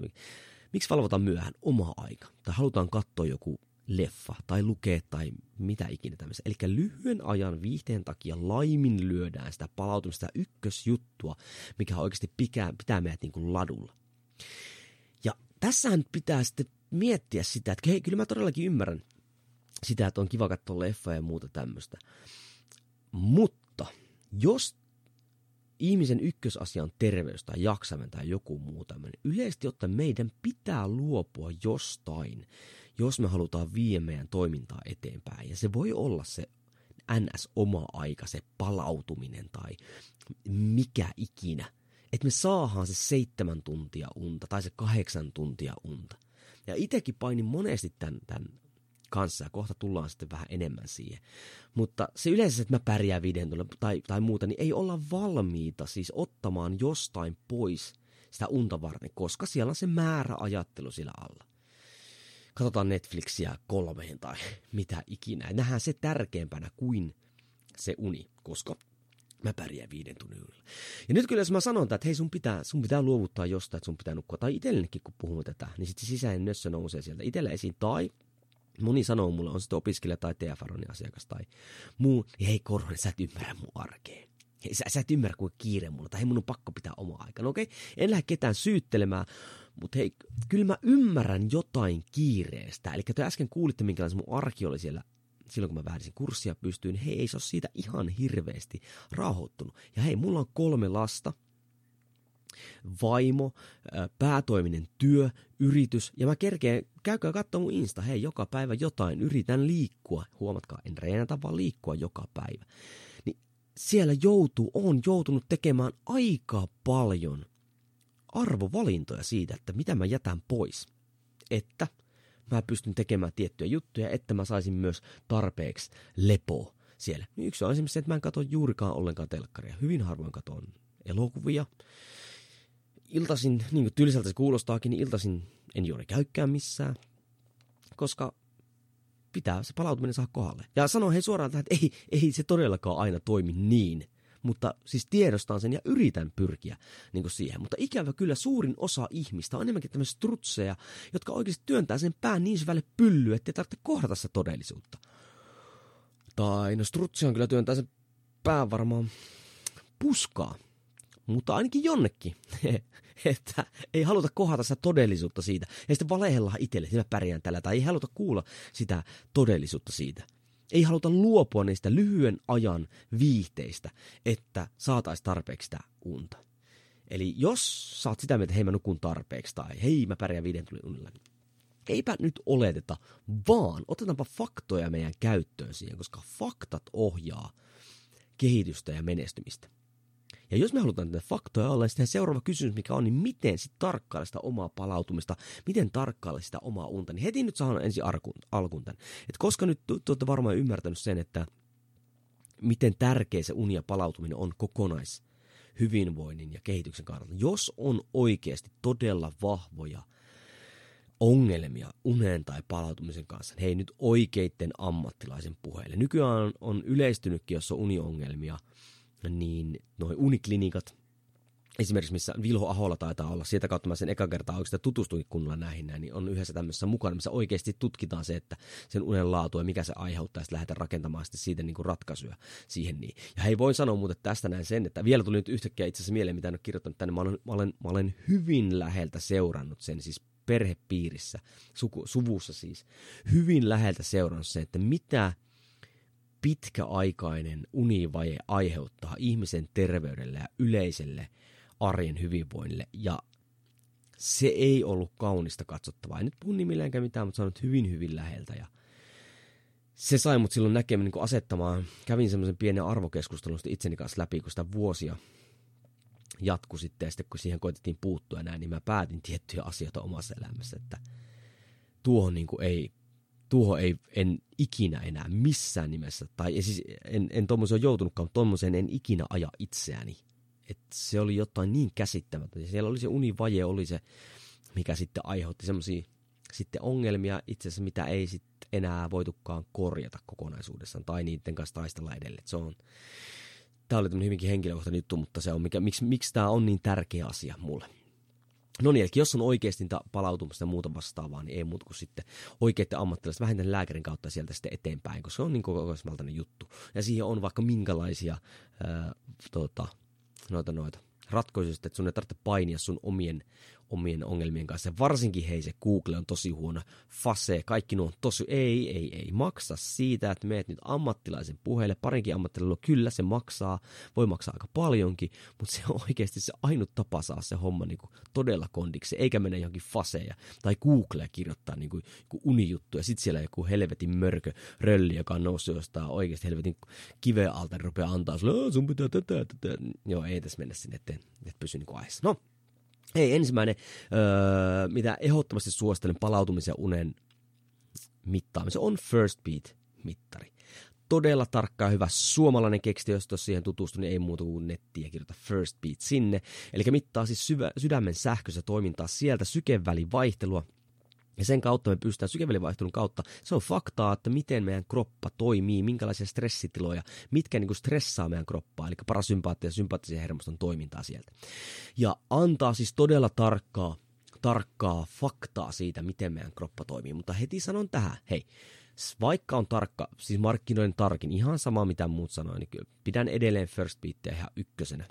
miksi valvotaan myöhään oma aika? Tai halutaan katsoa joku leffa tai lukea tai mitä ikinä tämmöistä. Eli lyhyen ajan viihteen takia laimin lyödään sitä palautumista ykkösjuttua, mikä oikeasti pitää, pitää meidät niin kuin ladulla. Ja tässähän pitää sitten miettiä sitä, että hei, kyllä mä todellakin ymmärrän sitä, että on kiva katsoa leffa ja muuta tämmöistä. Mutta jos ihmisen ykkösasia on terveys tai jaksaminen tai joku muu tämmöinen, yleisesti ottaen meidän pitää luopua jostain, jos me halutaan viedä meidän toimintaa eteenpäin. Ja se voi olla se ns. oma aika, se palautuminen tai mikä ikinä. Että me saadaan se seitsemän tuntia unta tai se kahdeksan tuntia unta. Ja itekin painin monesti tämän, tämän kanssa ja kohta tullaan sitten vähän enemmän siihen. Mutta se yleensä, että mä pärjään viiden tai, tai muuta, niin ei olla valmiita siis ottamaan jostain pois sitä unta varten, koska siellä on se määrä ajattelu alla katsotaan Netflixiä kolmeen tai mitä ikinä. Nähdään se tärkeämpänä kuin se uni, koska mä pärjään viiden tunnin unilla. Ja nyt kyllä jos mä sanon, että hei sun pitää, sun pitää luovuttaa jostain, että sun pitää nukkua, tai itsellekin kun puhumme tätä, niin sitten sisäinen nössö nousee sieltä itselle esiin, tai moni sanoo mulle, on sitten opiskelija tai TFRonin asiakas tai muu, niin hei Korhonen, sä et ymmärrä mun arkeen. Hei, sä, sä et ymmärrä, kuinka kiire mulla, tai hei mun on pakko pitää oma aika. No okei, okay, en lähde ketään syyttelemään, mutta hei, kyllä mä ymmärrän jotain kiireestä. Eli te äsken kuulitte, minkälainen mun arki oli siellä silloin kun mä vähdisin kurssia pystyin, hei ei se ole siitä ihan hirveästi rauhoittunut. Ja hei, mulla on kolme lasta, vaimo, päätoiminen työ, yritys, ja mä kerkeen, käykää katsomaan mun Insta, hei, joka päivä jotain, yritän liikkua, huomatkaa, en reenata, vaan liikkua joka päivä. Niin siellä joutuu, on joutunut tekemään aika paljon arvovalintoja siitä, että mitä mä jätän pois. Että mä pystyn tekemään tiettyjä juttuja, että mä saisin myös tarpeeksi lepoa siellä. Niin yksi on esimerkiksi se, että mä en katso juurikaan ollenkaan telkkaria. Hyvin harvoin katon elokuvia. Iltasin, niin kuin tylsältä se kuulostaakin, niin iltasin en juuri käykään missään, koska pitää se palautuminen saada kohdalle. Ja sanon hei suoraan tähän, että ei, ei se todellakaan aina toimi niin, mutta siis tiedostan sen ja yritän pyrkiä niin kuin siihen. Mutta ikävä kyllä suurin osa ihmistä on enemmänkin tämmöisiä strutseja, jotka oikeasti työntää sen pään niin syvälle pyllyyn, ettei tarvitse kohdata sitä todellisuutta. Tai no strutsi on kyllä työntää sen pään varmaan puskaa, mutta ainakin jonnekin, että ei haluta kohdata sitä todellisuutta siitä. Ja sitten valehellaan itselle, että mä pärjään tällä, tai ei haluta kuulla sitä todellisuutta siitä. Ei haluta luopua niistä lyhyen ajan viihteistä, että saataisiin tarpeeksi sitä unta. Eli jos saat sitä mieltä, että hei mä nukun tarpeeksi tai hei mä pärjään viiden tunnin unilla, niin eipä nyt oleteta, vaan otetaanpa faktoja meidän käyttöön siihen, koska faktat ohjaa kehitystä ja menestymistä. Ja jos me halutaan näitä faktoja olla, niin sitten seuraava kysymys, mikä on, niin miten sitten tarkkailla sitä omaa palautumista, miten tarkkailla sitä omaa unta, niin heti nyt saadaan ensin alkuun tämän. Et koska nyt te olette varmaan ymmärtänyt sen, että miten tärkeä se uni ja palautuminen on kokonais hyvinvoinnin ja kehityksen kannalta. Jos on oikeasti todella vahvoja ongelmia unen tai palautumisen kanssa, hei nyt oikeitten ammattilaisen puheille. Nykyään on yleistynytkin, jos on uniongelmia – niin noin uniklinikat, esimerkiksi missä Vilho Aholla taitaa olla, sieltä kautta mä sen eka kertaa oikeastaan tutustuin kunnolla näihin näin, niin on yhdessä tämmöisessä mukana, missä oikeasti tutkitaan se, että sen unen laatu ja mikä se aiheuttaa, ja lähdetään rakentamaan sitten siitä niin kuin ratkaisuja siihen niin. Ja hei, voin sanoa muuten tästä näin sen, että vielä tuli nyt yhtäkkiä itse asiassa mieleen, mitä en ole kirjoittanut tänne, mä olen, mä olen, mä olen hyvin läheltä seurannut sen, siis perhepiirissä, suku, suvussa siis, hyvin läheltä seurannut sen, että mitä pitkäaikainen univaje aiheuttaa ihmisen terveydelle ja yleiselle arjen hyvinvoinnille. Ja se ei ollut kaunista katsottavaa. En nyt puhu nimilläänkään mitään, mutta se on nyt hyvin, hyvin läheltä. Ja se sai mut silloin näkemään niin asettamaan. Kävin semmoisen pienen arvokeskustelun itseni kanssa läpi, kun sitä vuosia jatku sitten. Ja sitten kun siihen koitettiin puuttua näin, niin mä päätin tiettyjä asioita omassa elämässä, että tuohon niin ei tuohon ei, en ikinä enää missään nimessä, tai siis en, en tuommoisen joutunutkaan, mutta tuommoiseen en ikinä aja itseäni. Et se oli jotain niin käsittämätöntä. Siellä oli se univaje, oli se, mikä sitten aiheutti semmoisia sitten ongelmia itse asiassa, mitä ei sitten enää voitukaan korjata kokonaisuudessaan, tai niiden kanssa taistella edelleen. Se on, tämä oli tämmöinen hyvinkin henkilökohtainen juttu, mutta se on, mikä, miksi, miksi tämä on niin tärkeä asia mulle. No niin, eli jos on oikeasti palautumista ja muuta vastaavaa, niin ei muuta kuin sitten oikeiden ammattilaiset vähintään lääkärin kautta sieltä sitten eteenpäin, koska se on niin kokonaisvaltainen juttu. Ja siihen on vaikka minkälaisia ää, tuota, noita, noita ratkaisuja, että sun ei tarvitse painia sun omien omien ongelmien kanssa. Ja varsinkin hei se Google on tosi huono, Fase, kaikki nuo on tosi, ei, ei, ei, maksa siitä, että meet nyt ammattilaisen puheelle, parinkin ammattilaisella, kyllä se maksaa, voi maksaa aika paljonkin, mutta se on oikeasti se ainut tapa saa se homma niin kuin todella kondiksi, eikä mennä johonkin faseja tai Googlea kirjoittaa niin kuin, kuin unijuttu ja sitten siellä joku helvetin mörkö rölli, joka on noussut jostain oikeasti helvetin kiveen alta, niin rupeaa antaa sulle, sun pitää tätä, tätä. Joo, ei tässä mennä sinne, että et pysy niin kuin No, Hei, ensimmäinen, öö, mitä ehdottomasti suosittelen palautumisen unen mittaamisen, on First Beat-mittari. Todella tarkka ja hyvä suomalainen keksitö, jos tuossa siihen tutustuu, niin ei muuta kuin nettiä kirjoita First Beat sinne. Eli mittaa siis syvä, sydämen sähköistä toimintaa sieltä sykevälivaihtelua – ja sen kautta me pystytään sykevälivaihtelun kautta, se on faktaa, että miten meidän kroppa toimii, minkälaisia stressitiloja, mitkä niin kuin stressaa meidän kroppaa, eli parasympaattisen ja sympaattisen hermoston toimintaa sieltä. Ja antaa siis todella tarkkaa, tarkkaa faktaa siitä, miten meidän kroppa toimii. Mutta heti sanon tähän, hei, vaikka on tarkka, siis markkinoiden tarkin, ihan sama mitä muut sanoo, niin pidän edelleen First Beatia ihan ykkösenä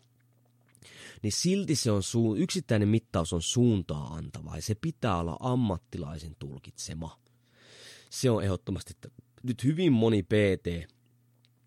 niin silti se on su- yksittäinen mittaus on suuntaa antava ja se pitää olla ammattilaisen tulkitsema. Se on ehdottomasti nyt hyvin moni PT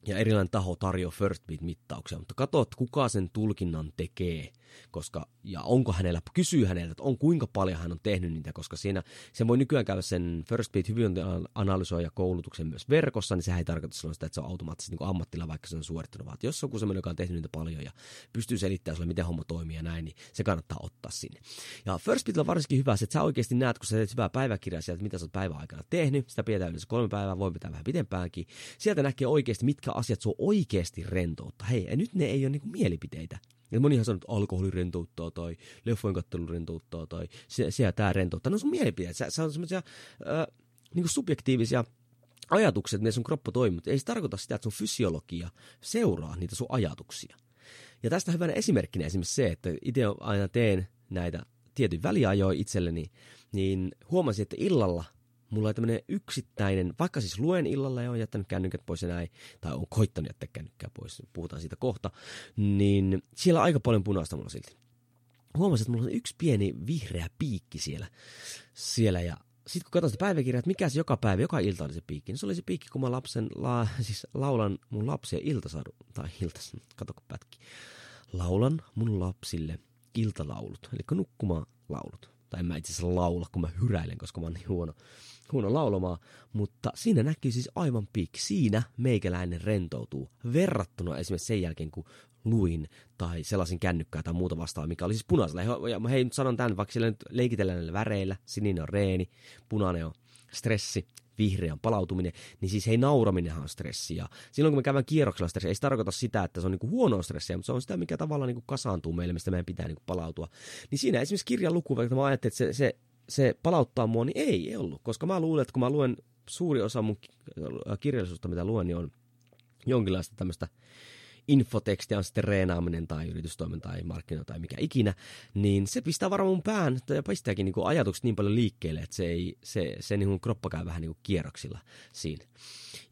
ja erilainen taho tarjoaa first beat-mittauksia, mutta katso, että kuka sen tulkinnan tekee, koska, ja onko hänellä, kysyy häneltä, että on kuinka paljon hän on tehnyt niitä, koska siinä se voi nykyään käydä sen first beat hyvinvointianalysoija koulutuksen myös verkossa, niin sehän ei tarkoita silloin sitä, että se on automaattisesti niin ammattila, vaikka se on suorittanut, vaan jos on joku semmoinen, joka on tehnyt niitä paljon ja pystyy selittämään sulle, miten homma toimii ja näin, niin se kannattaa ottaa sinne. Ja first beat on varsinkin hyvä se, että sä oikeasti näet, kun sä teet hyvää päiväkirjaa sieltä, mitä sä oot päivän aikana tehnyt, sitä pidetään yleensä kolme päivää, voi pitää vähän pitempäänkin. Sieltä näkee oikeasti, mitkä asiat sua oikeasti rentouttaa. Hei, ja nyt ne ei ole niinku mielipiteitä. Ja monihan sanoo, että alkoholi rentouttaa tai leffojen kattelu rentouttaa tai se, se ja tämä rentouttaa. Ne on sun mielipiteet. Se, se on semmoisia äh, niinku subjektiivisia ajatukset, miten sun kroppa toimii, mutta ei se tarkoita sitä, että sun fysiologia seuraa niitä sun ajatuksia. Ja tästä hyvänä esimerkkinä esimerkiksi se, että itse aina teen näitä tietyn väliajoja itselleni, niin huomasin, että illalla – mulla on tämmöinen yksittäinen, vaikka siis luen illalla ja on jättänyt kännykät pois ja näin, tai on koittanut jättää kännykkää pois, puhutaan siitä kohta, niin siellä on aika paljon punaista mulla silti. Huomasin, että mulla on yksi pieni vihreä piikki siellä, siellä ja sitten kun katsoin sitä päiväkirjaa, että mikä se joka päivä, joka ilta oli se piikki, niin se oli se piikki, kun mä lapsen, la, siis laulan mun lapsia iltasadu, tai iltas, kato kun pätki, laulan mun lapsille iltalaulut, eli nukkumaan laulut. Tai en mä itse asiassa laula, kun mä hyräilen, koska mä oon niin huono huono laulamaan, mutta siinä näkyy siis aivan piikki. Siinä meikäläinen rentoutuu verrattuna esimerkiksi sen jälkeen, kun luin tai sellaisin kännykkää tai muuta vastaavaa, mikä oli siis punaisella. Ja hei, nyt sanon tämän, vaikka siellä nyt leikitellään näillä väreillä, sininen on reeni, punainen on stressi, vihreä on palautuminen, niin siis hei, nauraminenhan on stressi. Ja silloin kun me käydään kierroksella stressi, ei se tarkoita sitä, että se on niinku huonoa stressiä, mutta se on sitä, mikä tavallaan niinku kasaantuu meille, mistä meidän pitää niinku palautua. Niin siinä esimerkiksi kirjan luku, vaikka mä ajattelin, että se, se se palauttaa mua, niin ei, ei ollut. Koska mä luulen, että kun mä luen suuri osa mun kirjallisuutta, mitä luen, niin on jonkinlaista tämmöistä infotekstiä on sitten reenaaminen tai yritystoiminta tai markkinointi tai mikä ikinä, niin se pistää varmaan mun pään ja pistääkin niin ajatukset niin paljon liikkeelle, että se, ei, se, se niin kroppa käy vähän niin kierroksilla siinä.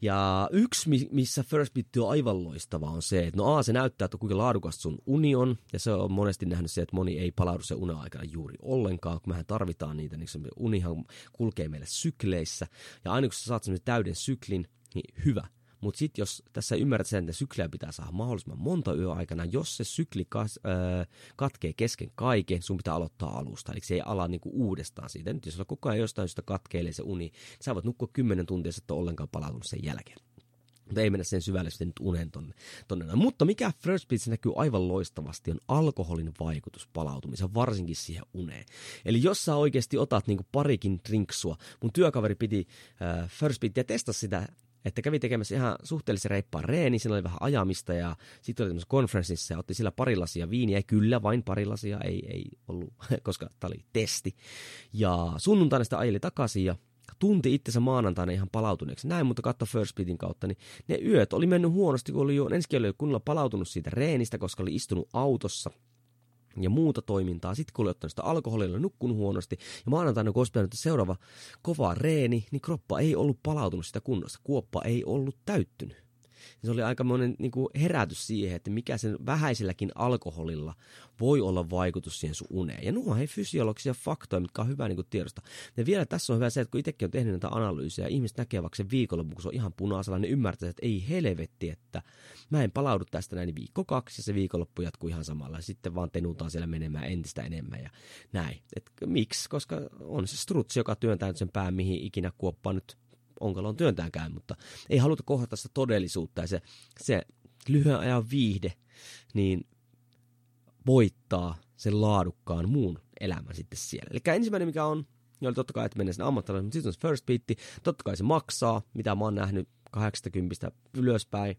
Ja yksi, missä First Beat on aivan loistava, on se, että no A, se näyttää, että kuinka laadukasta sun uni on, ja se on monesti nähnyt se, että moni ei palaudu se unen aikana juuri ollenkaan, kun mehän tarvitaan niitä, niin se unihan kulkee meille sykleissä, ja aina kun sä saat täyden syklin, niin hyvä – mutta sitten jos tässä ymmärrät sen, että sykliä pitää saada mahdollisimman monta yö aikana, jos se sykli kas, äh, katkee kesken kaiken, sun pitää aloittaa alusta. Eli se ei ala niinku uudestaan siitä. Nyt jos sulla koko ajan jostain syystä katkeilee se uni, niin sä voit nukkua kymmenen tuntia, että ollenkaan palautunut sen jälkeen. Mutta ei mennä sen syvälle sitten nyt unen tonne, tonne. Mutta mikä First Beats näkyy aivan loistavasti on alkoholin vaikutus palautumiseen, varsinkin siihen uneen. Eli jos sä oikeasti otat niinku parikin drinksua, mun työkaveri piti äh, First Beatia testata sitä että kävi tekemässä ihan suhteellisen reippaan reeni, siinä oli vähän ajamista ja sitten oli tämmöisessä konferenssissa ja otti sillä pari lasia viiniä, kyllä vain pari lasia, ei, ei ollut, koska tämä oli testi. Ja sunnuntaina sitä ajeli takaisin ja tunti itsensä maanantaina ihan palautuneeksi. Näin, mutta katso First Beatin kautta, niin ne yöt oli mennyt huonosti, kun oli jo ensin oli kunnolla palautunut siitä reenistä, koska oli istunut autossa – ja muuta toimintaa. Sitten kun oli ottanut sitä alkoholilla, nukkunut huonosti ja maanantaina kun olisi seuraava kova reeni, niin kroppa ei ollut palautunut sitä kunnosta. Kuoppa ei ollut täyttynyt se oli aika monen niin kuin herätys siihen, että mikä sen vähäiselläkin alkoholilla voi olla vaikutus siihen sun uneen. Ja nuo on hei fysiologisia faktoja, mitkä on hyvä niin tiedosta. Ja vielä tässä on hyvä se, että kun itsekin on tehnyt näitä analyysejä, ihmiset näkee vaikka sen viikonloppu, kun se on ihan punaisella, niin ymmärtää, että ei helvetti, että mä en palaudu tästä näin viikko kaksi ja se viikonloppu jatkuu ihan samalla. Ja sitten vaan tenutaan siellä menemään entistä enemmän ja näin. Et miksi? Koska on se strutsi, joka työntää sen pään mihin ikinä kuoppaa nyt onkalon työntäänkään, mutta ei haluta kohdata sitä todellisuutta. Ja se, se lyhyen ajan viihde, niin voittaa sen laadukkaan muun elämän sitten siellä. Eli ensimmäinen, mikä on, niin oli totta kai, että mennään sinne ammattilaisen, mutta sitten on se first beat, totta kai se maksaa, mitä mä oon nähnyt 80 ylöspäin,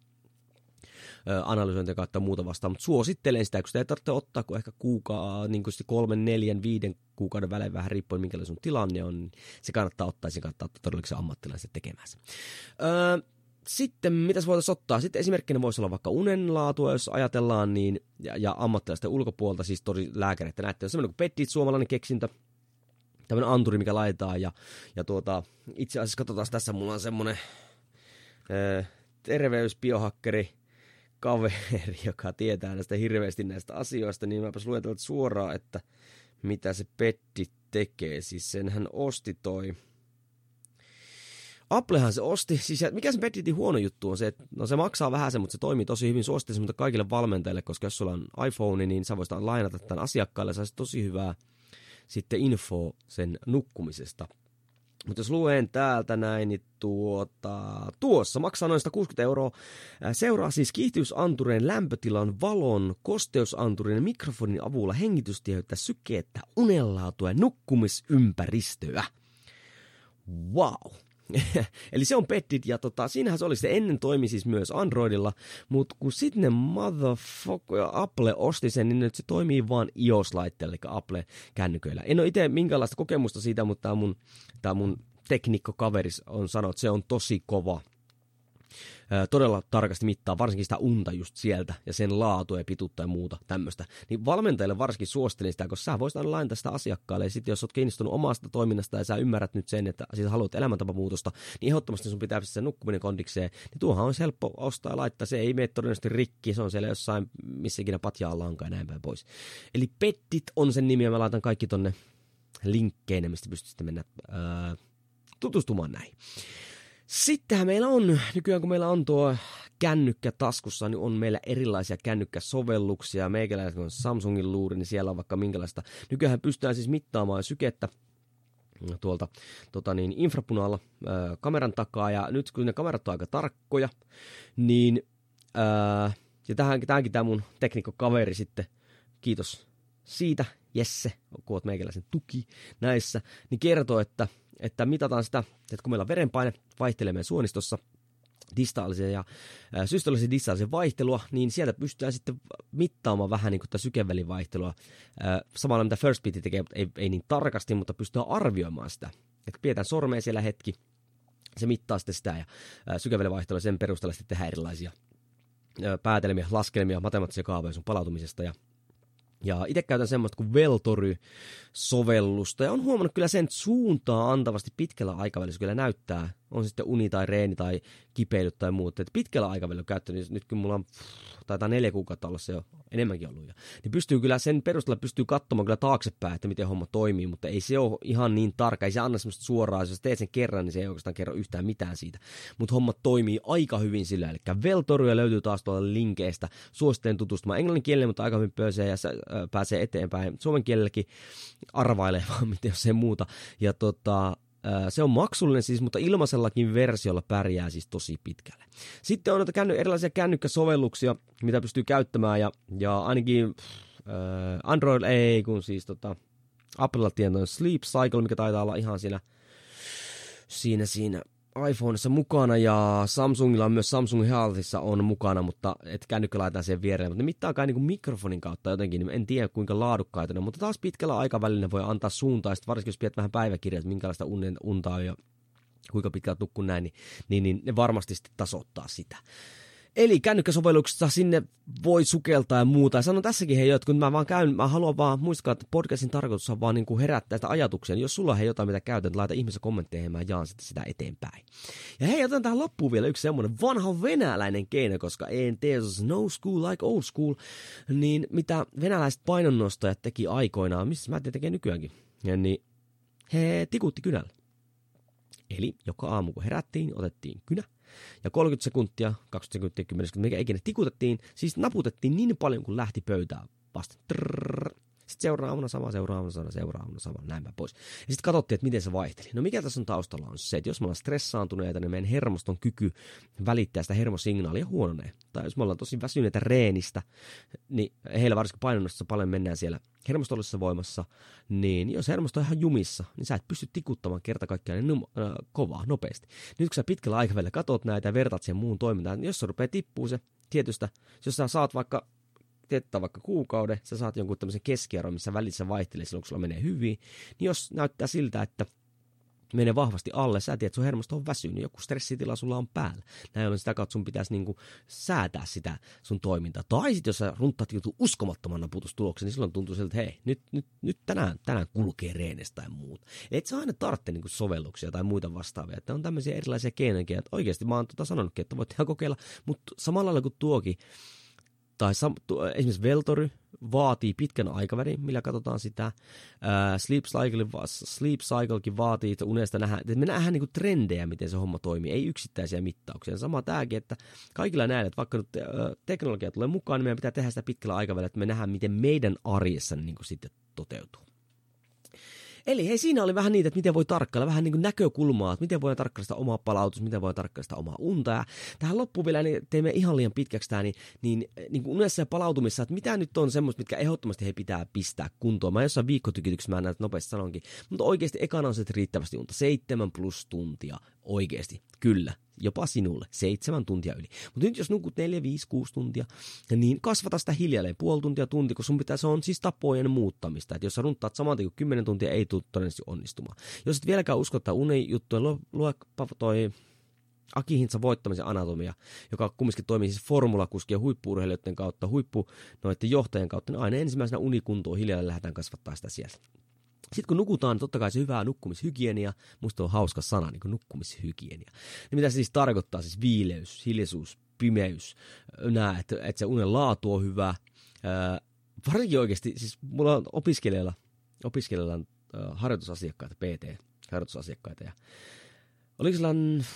analysointia kautta muuta vastaan, mutta suosittelen sitä, kun sitä ei tarvitse ottaa kuin ehkä kuukaa, niin kuin kolmen, neljän, viiden kuukauden välein vähän riippuen minkälainen sun tilanne on, niin se kannattaa ottaa ja se kannattaa ottaa todellakin ammattilaisen tekemään se. Öö, sitten mitä voitaisiin ottaa? Sitten esimerkkinä voisi olla vaikka unenlaatua, jos ajatellaan, niin, ja, ja ammattilaisten ulkopuolelta, siis tori lääkäreitä näette, on semmoinen kuin Peddit, suomalainen keksintö, tämmöinen anturi, mikä laitetaan, ja, ja tuota, itse asiassa katsotaan tässä, mulla on semmoinen öö, terveysbiohakkeri, kaveri, joka tietää näistä hirveästi näistä asioista, niin mäpäs tältä suoraan, että mitä se Petti tekee. Siis sen hän osti toi Applehan se osti, siis mikä se Bedditin huono juttu on se, että no se maksaa vähän se, mutta se toimii tosi hyvin suosittelisi mutta kaikille valmentajille, koska jos sulla on iPhone, niin sä voisit lainata tämän asiakkaalle, saisi tosi hyvää sitten info sen nukkumisesta. Mutta jos luen täältä näin, niin tuota, tuossa maksaa noin 160 euroa. Seuraa siis kiihtyysantureen lämpötilan, valon, kosteusantureen ja mikrofonin avulla hengitystiheyttä, sykettä, unenlaatua ja nukkumisympäristöä. Wow! Eli se on Pettit ja tota, siinähän se oli se ennen toimi siis myös Androidilla, mutta kun sitten ne motherfucker Apple osti sen, niin nyt se toimii vaan iOS-laitteella, eli Apple-kännyköillä. En ole itse minkäänlaista kokemusta siitä, mutta tämä mun, tää mun teknikkokaveris on sanonut, että se on tosi kova todella tarkasti mittaa, varsinkin sitä unta just sieltä ja sen laatua ja pituutta ja muuta tämmöistä. Niin valmentajille varsinkin suosittelin sitä, koska sä voisit aina lainata sitä asiakkaalle ja sitten jos oot kiinnostunut omasta toiminnasta ja sä ymmärrät nyt sen, että siitä haluat elämäntapamuutosta, niin ehdottomasti sun pitää se nukkuminen kondikseen, niin tuohan on helppo ostaa ja laittaa, se ei mene todennäköisesti rikki, se on siellä jossain missä ikinä patja onkaan ja näin päin pois. Eli Pettit on sen nimi ja mä laitan kaikki tonne linkkeinä, mistä pystyt sitten mennä ää, tutustumaan näihin. Sittenhän meillä on, nykyään kun meillä on tuo kännykkä taskussa, niin on meillä erilaisia kännykkäsovelluksia. Meikäläinen on Samsungin luuri, niin siellä on vaikka minkälaista. Nykyään pystytään siis mittaamaan sykettä tuolta tota niin, infrapunaalla ää, kameran takaa. Ja nyt kun ne kamerat on aika tarkkoja, niin ää, ja tähänkin, tähänkin tämä mun teknikkokaveri sitten, kiitos siitä, Jesse, kun oot meikäläisen tuki näissä, niin kertoo, että että mitataan sitä, että kun meillä on verenpaine, vaihtelee meidän suonistossa, distaalisen ja systolisen distaalisen vaihtelua, niin sieltä pystytään sitten mittaamaan vähän niin kuin sykevälin vaihtelua. Samalla mitä First Beat tekee, ei, ei niin tarkasti, mutta pystytään arvioimaan sitä. Että pidetään sormea siellä hetki, se mittaa sitten sitä ja sykevälin vaihtelua sen perusteella sitten tehdään erilaisia päätelmiä, laskelmia, matemaattisia kaavoja sun palautumisesta ja ja itse käytän semmoista kuin Veltory-sovellusta ja on huomannut kyllä sen suuntaa antavasti pitkällä aikavälillä, kyllä näyttää, on sitten uni tai reeni tai kipeily tai muuta. että pitkällä aikavälillä käyttänyt, nyt kun mulla on taitaa neljä kuukautta olla se jo enemmänkin ollut. Ja, niin pystyy kyllä sen perusteella pystyy katsomaan kyllä taaksepäin, että miten homma toimii, mutta ei se ole ihan niin tarkka, ei se anna semmoista suoraa, jos teet sen kerran, niin se ei oikeastaan kerro yhtään mitään siitä. Mutta homma toimii aika hyvin sillä, eli Veltoria löytyy taas tuolta linkeistä, suosittelen tutustumaan englannin kielelle, mutta aika hyvin pääsee ja pääsee eteenpäin. Suomen kielelläkin arvailee vaan, miten jos muuta. Ja tota, se on maksullinen siis, mutta ilmaisellakin versiolla pärjää siis tosi pitkälle. Sitten on noita känny, erilaisia kännykkäsovelluksia, mitä pystyy käyttämään ja, ja ainakin äh, Android ei, kun siis tota, Applella tietoinen Sleep Cycle, mikä taitaa olla ihan siinä, siinä, siinä iPhoneissa mukana ja Samsungilla on myös Samsung Healthissa on mukana, mutta et kännykkä laitetaan siihen viereen. Mutta ne mittaa kai niin mikrofonin kautta jotenkin, niin en tiedä kuinka laadukkaita ne mutta taas pitkällä aikavälillä voi antaa suuntaa, sitten varsinkin jos pidät vähän päiväkirjat, minkälaista unen, untaa ja kuinka pitkään nukkun näin, niin, niin, niin ne varmasti sitten tasoittaa sitä. Eli kännykkäsovelluksesta sinne voi sukeltaa ja muuta. Ja sanon tässäkin hei, että kun mä vaan käyn, mä haluan vaan muistaa, että podcastin tarkoitus on vaan niin kuin herättää sitä ajatuksia. Jos sulla on jotain, mitä käytät, laita ihmisiä kommentteihin ja mä jaan sitten sitä eteenpäin. Ja hei, otan tähän loppuun vielä yksi semmoinen vanha venäläinen keino, koska en tee no school like old school, niin mitä venäläiset painonnostajat teki aikoinaan, missä mä tekee nykyäänkin, ja niin he tikutti kynällä. Eli joka aamu kun herättiin, otettiin kynä, ja 30 sekuntia, 20 sekuntia, 10 sekuntia, mikä ikinä tikutettiin, siis naputettiin niin paljon kuin lähti pöytään vasta. Trrr. Sitten seuraavana sama, seuraavana sama, seuraavana sama, näin päin pois. Ja sitten katsottiin, että miten se vaihteli. No mikä tässä on taustalla on se, että jos me ollaan stressaantuneita, niin meidän hermoston kyky välittää sitä hermosignaalia huononee. Tai jos me ollaan tosi väsyneitä reenistä, niin heillä varsinkin painonnossa paljon mennään siellä hermostollisessa voimassa, niin jos hermosto on ihan jumissa, niin sä et pysty tikuttamaan kerta kaikkiaan niin num- äh, kovaa, nopeasti. Nyt kun sä pitkällä aikavälillä katot näitä ja vertaat sen muun toimintaan, niin jos se rupeaa tippuu se tietystä, jos sä saat vaikka teettää vaikka kuukauden, sä saat jonkun tämmöisen keskiarvon, missä välissä vaihtelee silloin, kun sulla menee hyvin, niin jos näyttää siltä, että menee vahvasti alle, sä tiedät, että sun hermosto on väsynyt, joku stressitila sulla on päällä. Näin ollen sitä kautta sun pitäisi niinku säätää sitä sun toimintaa. Tai sitten jos sä runttaat joutuu uskomattoman naputustuloksen, niin silloin tuntuu siltä, että hei, nyt, nyt, nyt tänään, tänään kulkee reenestä tai muuta. Et sä aina tarvitse niinku sovelluksia tai muita vastaavia. Että on tämmöisiä erilaisia keinoja, että oikeasti mä oon tota sanonutkin, että voit ihan kokeilla, mutta samalla lailla kuin tuokin, tai sam, tu, esimerkiksi Veltory vaatii pitkän aikavälin, millä katsotaan sitä. Sleep, Cycle, sleep Cyclekin vaatii, että unesta nähdään, että me nähdään niin trendejä, miten se homma toimii, ei yksittäisiä mittauksia. Sama tämäkin, että kaikilla näillä, että vaikka nyt teknologia tulee mukaan, niin meidän pitää tehdä sitä pitkällä aikavälillä, että me nähdään, miten meidän arjessa niin sitten toteutuu. Eli hei, siinä oli vähän niitä, että miten voi tarkkailla, vähän niin kuin näkökulmaa, että miten voi tarkkailla sitä omaa palautusta, miten voi tarkkailla sitä omaa unta. Ja tähän loppuun vielä niin teemme ihan liian pitkäksi tämä, niin, niin, niin kuin unessa ja palautumissa, että mitä nyt on semmoista, mitkä ehdottomasti he pitää pistää kuntoon. Mä jossain viikkotykityksessä mä näitä nopeasti sanonkin, mutta oikeasti ekana on se riittävästi unta, seitsemän plus tuntia oikeasti, kyllä jopa sinulle, seitsemän tuntia yli. Mutta nyt jos nukut neljä, viisi, kuusi tuntia, niin kasvata sitä hiljalleen puoli tuntia, tunti, kun sun pitää, se on siis tapojen muuttamista. Että jos sä runtaat saman kuin kymmenen tuntia, ei tule todennäköisesti onnistumaan. Jos et vieläkään usko, että unen juttuja, lue toi Aki Hintsa voittamisen anatomia, joka kumminkin toimii siis formulakuskien huippuurheilijoiden kautta, huippu noiden johtajien kautta, niin aina ensimmäisenä unikuntoon hiljalleen lähdetään kasvattaa sitä sieltä. Sitten kun nukutaan, totta kai se hyvää nukkumishygienia, musta on hauska sana, niin kuin nukkumishygienia. Niin mitä se siis tarkoittaa? Siis viileys, hiljaisuus, pimeys, nää, että, että se unen laatu on hyvä. Ää, varsinkin oikeasti, siis mulla on opiskelijalla, opiskelijalla on harjoitusasiakkaita, PT-harjoitusasiakkaita, ja oliko sellainen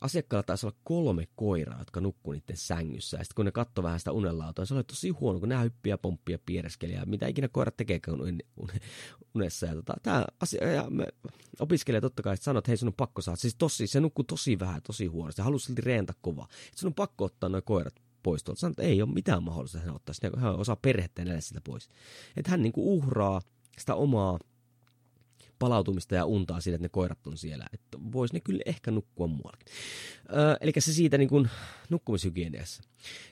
asiakkaalla taisi olla kolme koiraa, jotka nukkuu niiden sängyssä. Ja sitten kun ne katsoi vähän sitä unenlaatua, se oli tosi huono, kun nämä hyppiä, pomppia, piereskeliä, mitä ikinä koirat un, un, unessa. Ja tota, tämä asia, ja me opiskelija totta kai sanoi, että hei sun on pakko saada. Siis tosi, se nukkuu tosi vähän, tosi huonosti. Se halusi silti reenta kovaa. Että sun on pakko ottaa nuo koirat pois tuolta. Sanoin, että ei ole mitään mahdollista, hän ottaisi. Hän osaa perhettä ja sitä pois. Että hän niinku uhraa sitä omaa palautumista ja untaa siitä, että ne koirat on siellä. Että voisi ne kyllä ehkä nukkua muuallakin. Öö, eli se siitä niin kuin nukkumishygieniassa.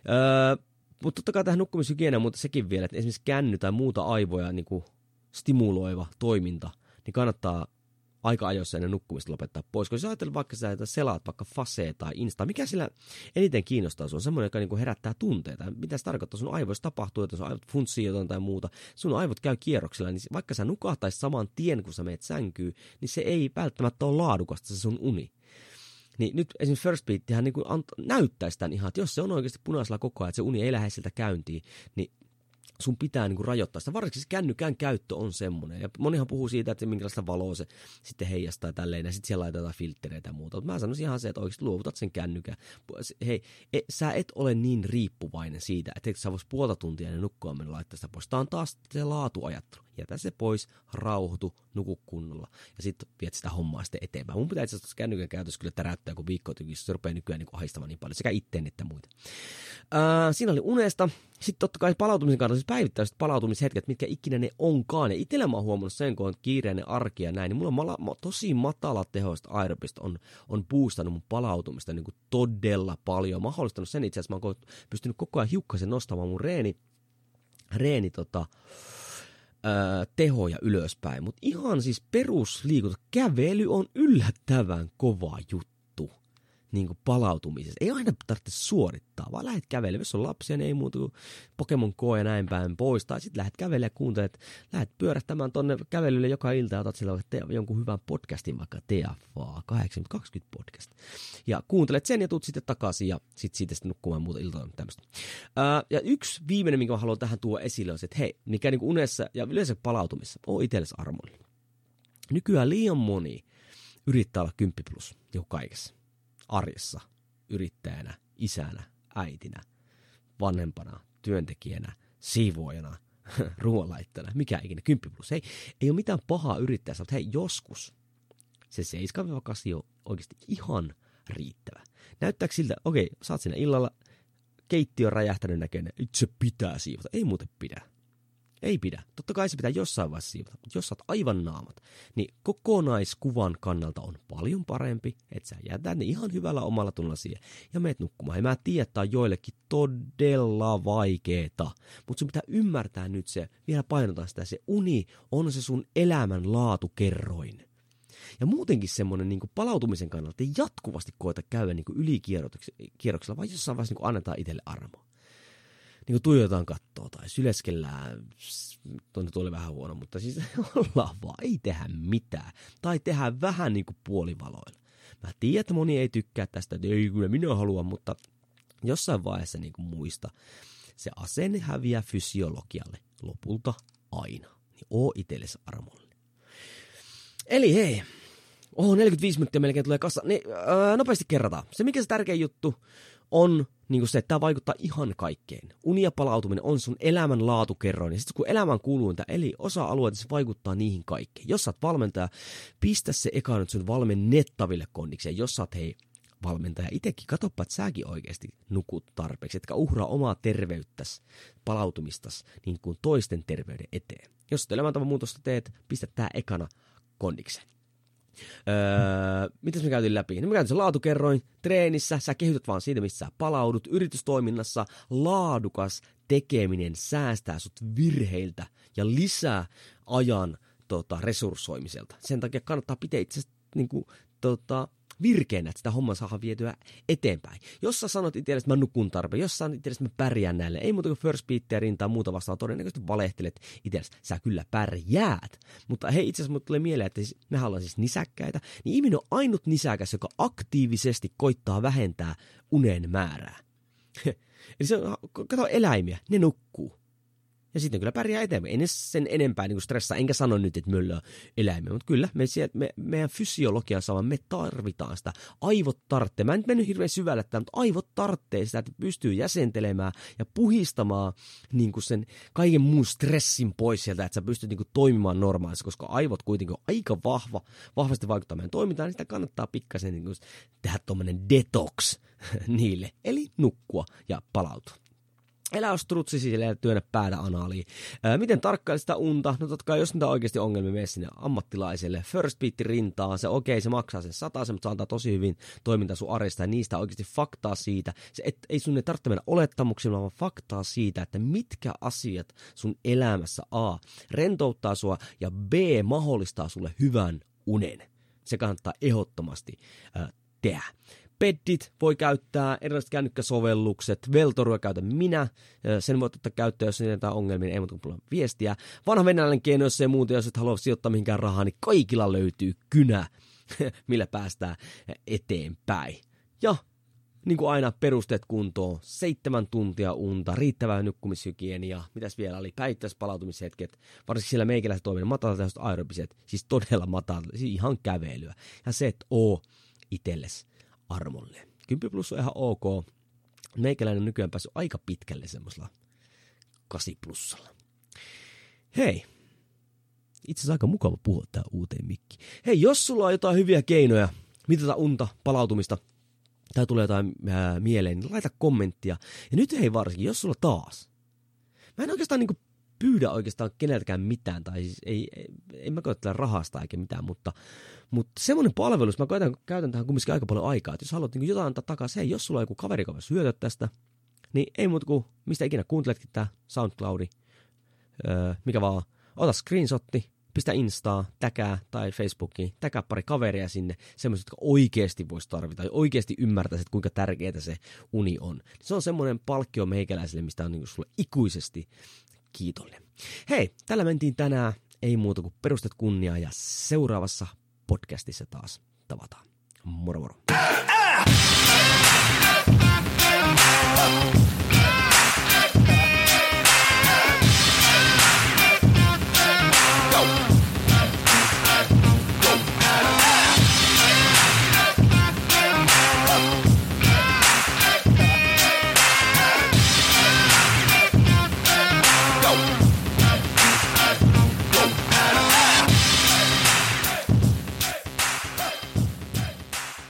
Öö, mutta totta kai tähän nukkumishygieniaan, mutta sekin vielä, että esimerkiksi känny tai muuta aivoja niin kuin stimuloiva toiminta, niin kannattaa aika ajoissa ennen nukkumista lopettaa pois. Kun sä ajattelet vaikka sä selaat vaikka Fasea tai Insta, mikä sillä eniten kiinnostaa sun semmoinen, joka niinku herättää tunteita. Mitä se tarkoittaa? Sun aivoissa tapahtuu, että sun aivot funtsii jotain tai muuta. Sun aivot käy kierroksilla, niin vaikka sä nukahtaisit saman tien, kun sä meet sänkyyn, niin se ei välttämättä ole laadukasta se sun uni. Niin nyt esimerkiksi First Beatihän niin näyttäisi tämän ihan, että jos se on oikeasti punaisella koko ajan, että se uni ei lähde siltä käyntiin, niin sun pitää niinku rajoittaa sitä. Varsinkin kännykän käyttö on semmoinen. Ja monihan puhuu siitä, että minkälaista valoa se sitten heijastaa tälleen, ja sitten siellä laitetaan filtreitä ja muuta. Mutta mä sanoisin ihan se, että oikeasti luovutat sen kännykän. Hei, e, sä et ole niin riippuvainen siitä, että sä vois puolta tuntia ennen nukkua mennä laittaa sitä pois. Tää on taas se laatuajattelu. Jätä se pois, rauhoitu, nuku kunnolla. Ja sitten viet sitä hommaa sitten eteenpäin. Mun pitää itse asiassa kännykän käytössä kyllä täräyttää, kun viikko tykissä. Se rupeaa nykyään niin haistamaan niin paljon. Sekä itteen että muita. Ää, siinä oli unesta. Sitten totta kai palautumisen kannalta, siis päivittäiset palautumishetket, mitkä ikinä ne onkaan. Ja itsellä mä oon huomannut sen, kun on kiireinen arki ja näin, niin mulla on mala, tosi matala tehoista aerobista on, on boostannut mun palautumista niin kuin todella paljon. Mahdollistanut sen itse asiassa, mä oon pystynyt koko ajan hiukkasen nostamaan mun reeni, reeni tota, tehoja ylöspäin. Mutta ihan siis perusliikunta, kävely on yllättävän kova juttu niin kuin palautumisessa. Ei aina tarvitse suorittaa, vaan lähdet kävelemään. Jos on lapsia, niin ei muuta kuin Pokemon Go ja näin päin pois. Tai sitten lähdet kävelemään ja kuuntelet, lähdet pyörähtämään tonne kävelylle joka ilta ja otat sillä te- jonkun hyvän podcastin, vaikka TFA 820 podcast. Ja kuuntelet sen ja tuut sitten takaisin ja sitten siitä sitten nukkumaan muuta iltaa tämmöistä. Ää, ja yksi viimeinen, minkä haluan tähän tuoda esille, on se, että hei, mikä niin unessa ja yleensä palautumissa on itsellesi armollinen. Nykyään liian moni yrittää olla 10 plus jo kaikessa arjessa yrittäjänä, isänä, äitinä, vanhempana, työntekijänä, siivoojana, ruoanlaittajana, mikä ikinä, 10 plus. Hei, ei ole mitään pahaa yrittää, mutta hei, joskus se 7-8 on oikeasti ihan riittävä. Näyttääkö siltä, okei, saat sinne illalla, keittiö räjähtänyt näköinen, itse pitää siivota. Ei muuten pidä. Ei pidä. Totta kai se pitää jossain vaiheessa siivota, mutta jos saat aivan naamat, niin kokonaiskuvan kannalta on paljon parempi, että sä jätät ne ihan hyvällä omalla tunnolla siihen ja meet nukkumaan. Ja mä tiedän, että on joillekin todella vaikeeta, mutta sun pitää ymmärtää nyt se, vielä painotan sitä, se uni on se sun elämän laatukerroin. Ja muutenkin semmoinen niin palautumisen kannalta ei jatkuvasti koeta käydä niin ylikierroksella, vaan jossain vaiheessa niin annetaan itselle armoa niin tuijotaan kattoa tai syleskellään, tuonne tuli vähän huono, mutta siis ollaan vaan, ei tehdä mitään. Tai tehdä vähän niin kuin puolivaloilla. Mä tiedän, että moni ei tykkää tästä, että ei kyllä minä haluan, mutta jossain vaiheessa niin kuin muista Se asenne häviää fysiologialle lopulta aina. Niin oo itsellesi armollinen. Eli hei, Oho, 45 minuuttia melkein tulee kassa. Niin, öö, nopeasti kerrataan. Se mikä se tärkein juttu on niin kuin se, että tämä vaikuttaa ihan kaikkeen. Uni ja palautuminen on sun elämän laatukerroin. Ja sitten kun elämän kuuluinta, eli osa-alueita, se vaikuttaa niihin kaikkeen. Jos sä oot valmentaja, pistä se eka nyt sun valmennettaville kondikseen. Jos sä oot hei, valmentaja itsekin, katoppa, että säkin oikeasti nukut tarpeeksi, etkä uhraa omaa terveyttäsi, palautumistas, niin kuin toisten terveyden eteen. Jos elämäntavan muutosta teet, pistä tää ekana kondikseen. Öö, mitäs me käytiin läpi? No me käytiin se laatukerroin treenissä, sä kehityt vaan siitä, missä sä palaudut. Yritystoiminnassa laadukas tekeminen säästää sut virheiltä ja lisää ajan tota, resurssoimiselta. Sen takia kannattaa pitää itse niin kuin, tota, virkeänä, että sitä hommaa saadaan vietyä eteenpäin. Jos sä sanot itsellesi, että mä nukun tarpeen, jos sä sanot itsellesi, että mä pärjään näille, ei muuta kuin first beatia rintaa muuta vastaan, todennäköisesti valehtelet itsellesi, sä kyllä pärjäät. Mutta hei, itse asiassa mulle tulee mieleen, että siis, me ollaan siis nisäkkäitä, niin ihminen on ainut nisäkäs, joka aktiivisesti koittaa vähentää unen määrää. Eli se on, kato eläimiä, ne nukkuu. Ja sitten kyllä pärjää eteenpäin. En sen enempää niin stressaa, enkä sano nyt, että on eläimiä, mutta kyllä me, me, meidän fysiologia sama, me tarvitaan sitä. Aivot tarttee. Mä en nyt mennyt hirveän syvälle tämän, mutta aivot tarttee sitä, että pystyy jäsentelemään ja puhistamaan niin kuin sen kaiken muun stressin pois sieltä, että sä pystyt niin kuin toimimaan normaalisti, koska aivot kuitenkin on aika vahva, vahvasti vaikuttaa meidän toimintaan, niin sitä kannattaa pikkasen niin kuin tehdä tuommoinen detox niille, eli nukkua ja palautua. Elä on strutsi sille ja työnnä päätä anaaliin. Ää, miten tarkkailla sitä unta? No totta kai, jos niitä oikeasti ongelmia, mene sinne ammattilaiselle. First beat rintaa, se okei, okay, se maksaa sen sata, mutta se antaa tosi hyvin toiminta sun arjesta ja niistä oikeasti faktaa siitä. Se et, ei sun ei tarvitse mennä olettamuksilla, vaan faktaa siitä, että mitkä asiat sun elämässä A rentouttaa sua ja B mahdollistaa sulle hyvän unen. Se kannattaa ehdottomasti äh, tehdä. Peddit voi käyttää, erilaiset kännykkäsovellukset, Veltorua käytän minä, sen voit ottaa käyttöön, jos niitä ongelmia, ei muuta kuin viestiä. Vanha venäläinen keino, jos ei muuta, jos et halua sijoittaa mihinkään rahaa, niin kaikilla löytyy kynä, millä päästään eteenpäin. Ja niin kuin aina perusteet kuntoon, seitsemän tuntia unta, riittävää nukkumishygienia, mitäs vielä oli, päittäispalautumishetket, varsinkin siellä meikäläiset toiminnan matalatehostot aerobiset, siis todella matalat, siis ihan kävelyä. Ja se, että oo itsellesi armolle. 10 plus on ihan ok. Meikäläinen on nykyään päässyt aika pitkälle semmoisella 8 plussalla. Hei, itse asiassa aika mukava puhua tää uuteen mikki. Hei, jos sulla on jotain hyviä keinoja mitata unta, palautumista, tai tulee jotain ää, mieleen, niin laita kommenttia. Ja nyt hei varsinkin, jos sulla taas. Mä en oikeastaan niinku pyydä oikeastaan keneltäkään mitään, tai siis ei, ei, ei mä koeta rahasta eikä mitään, mutta, mutta semmoinen palvelus, mä koitan, käytän tähän kumminkin aika paljon aikaa, että jos haluat niin jotain antaa takaisin, hei, jos sulla on joku kaveri, joka hyötyä tästä, niin ei muuta kuin, mistä ikinä kuunteletkin tämä SoundCloudi, öö, mikä vaan, ota screenshotti, pistä Instaa, täkää tai Facebookiin, täkää pari kaveria sinne, semmoiset, jotka oikeasti voisi tarvita ja oikeasti ymmärtäisi, että kuinka tärkeää se uni on. Se on semmoinen palkkio meikäläiselle, mistä on niin sulle ikuisesti kiitollinen. Hei, tällä mentiin tänään. Ei muuta kuin perustet kunniaa ja seuraavassa podcastissa taas tavataan. Moro moro.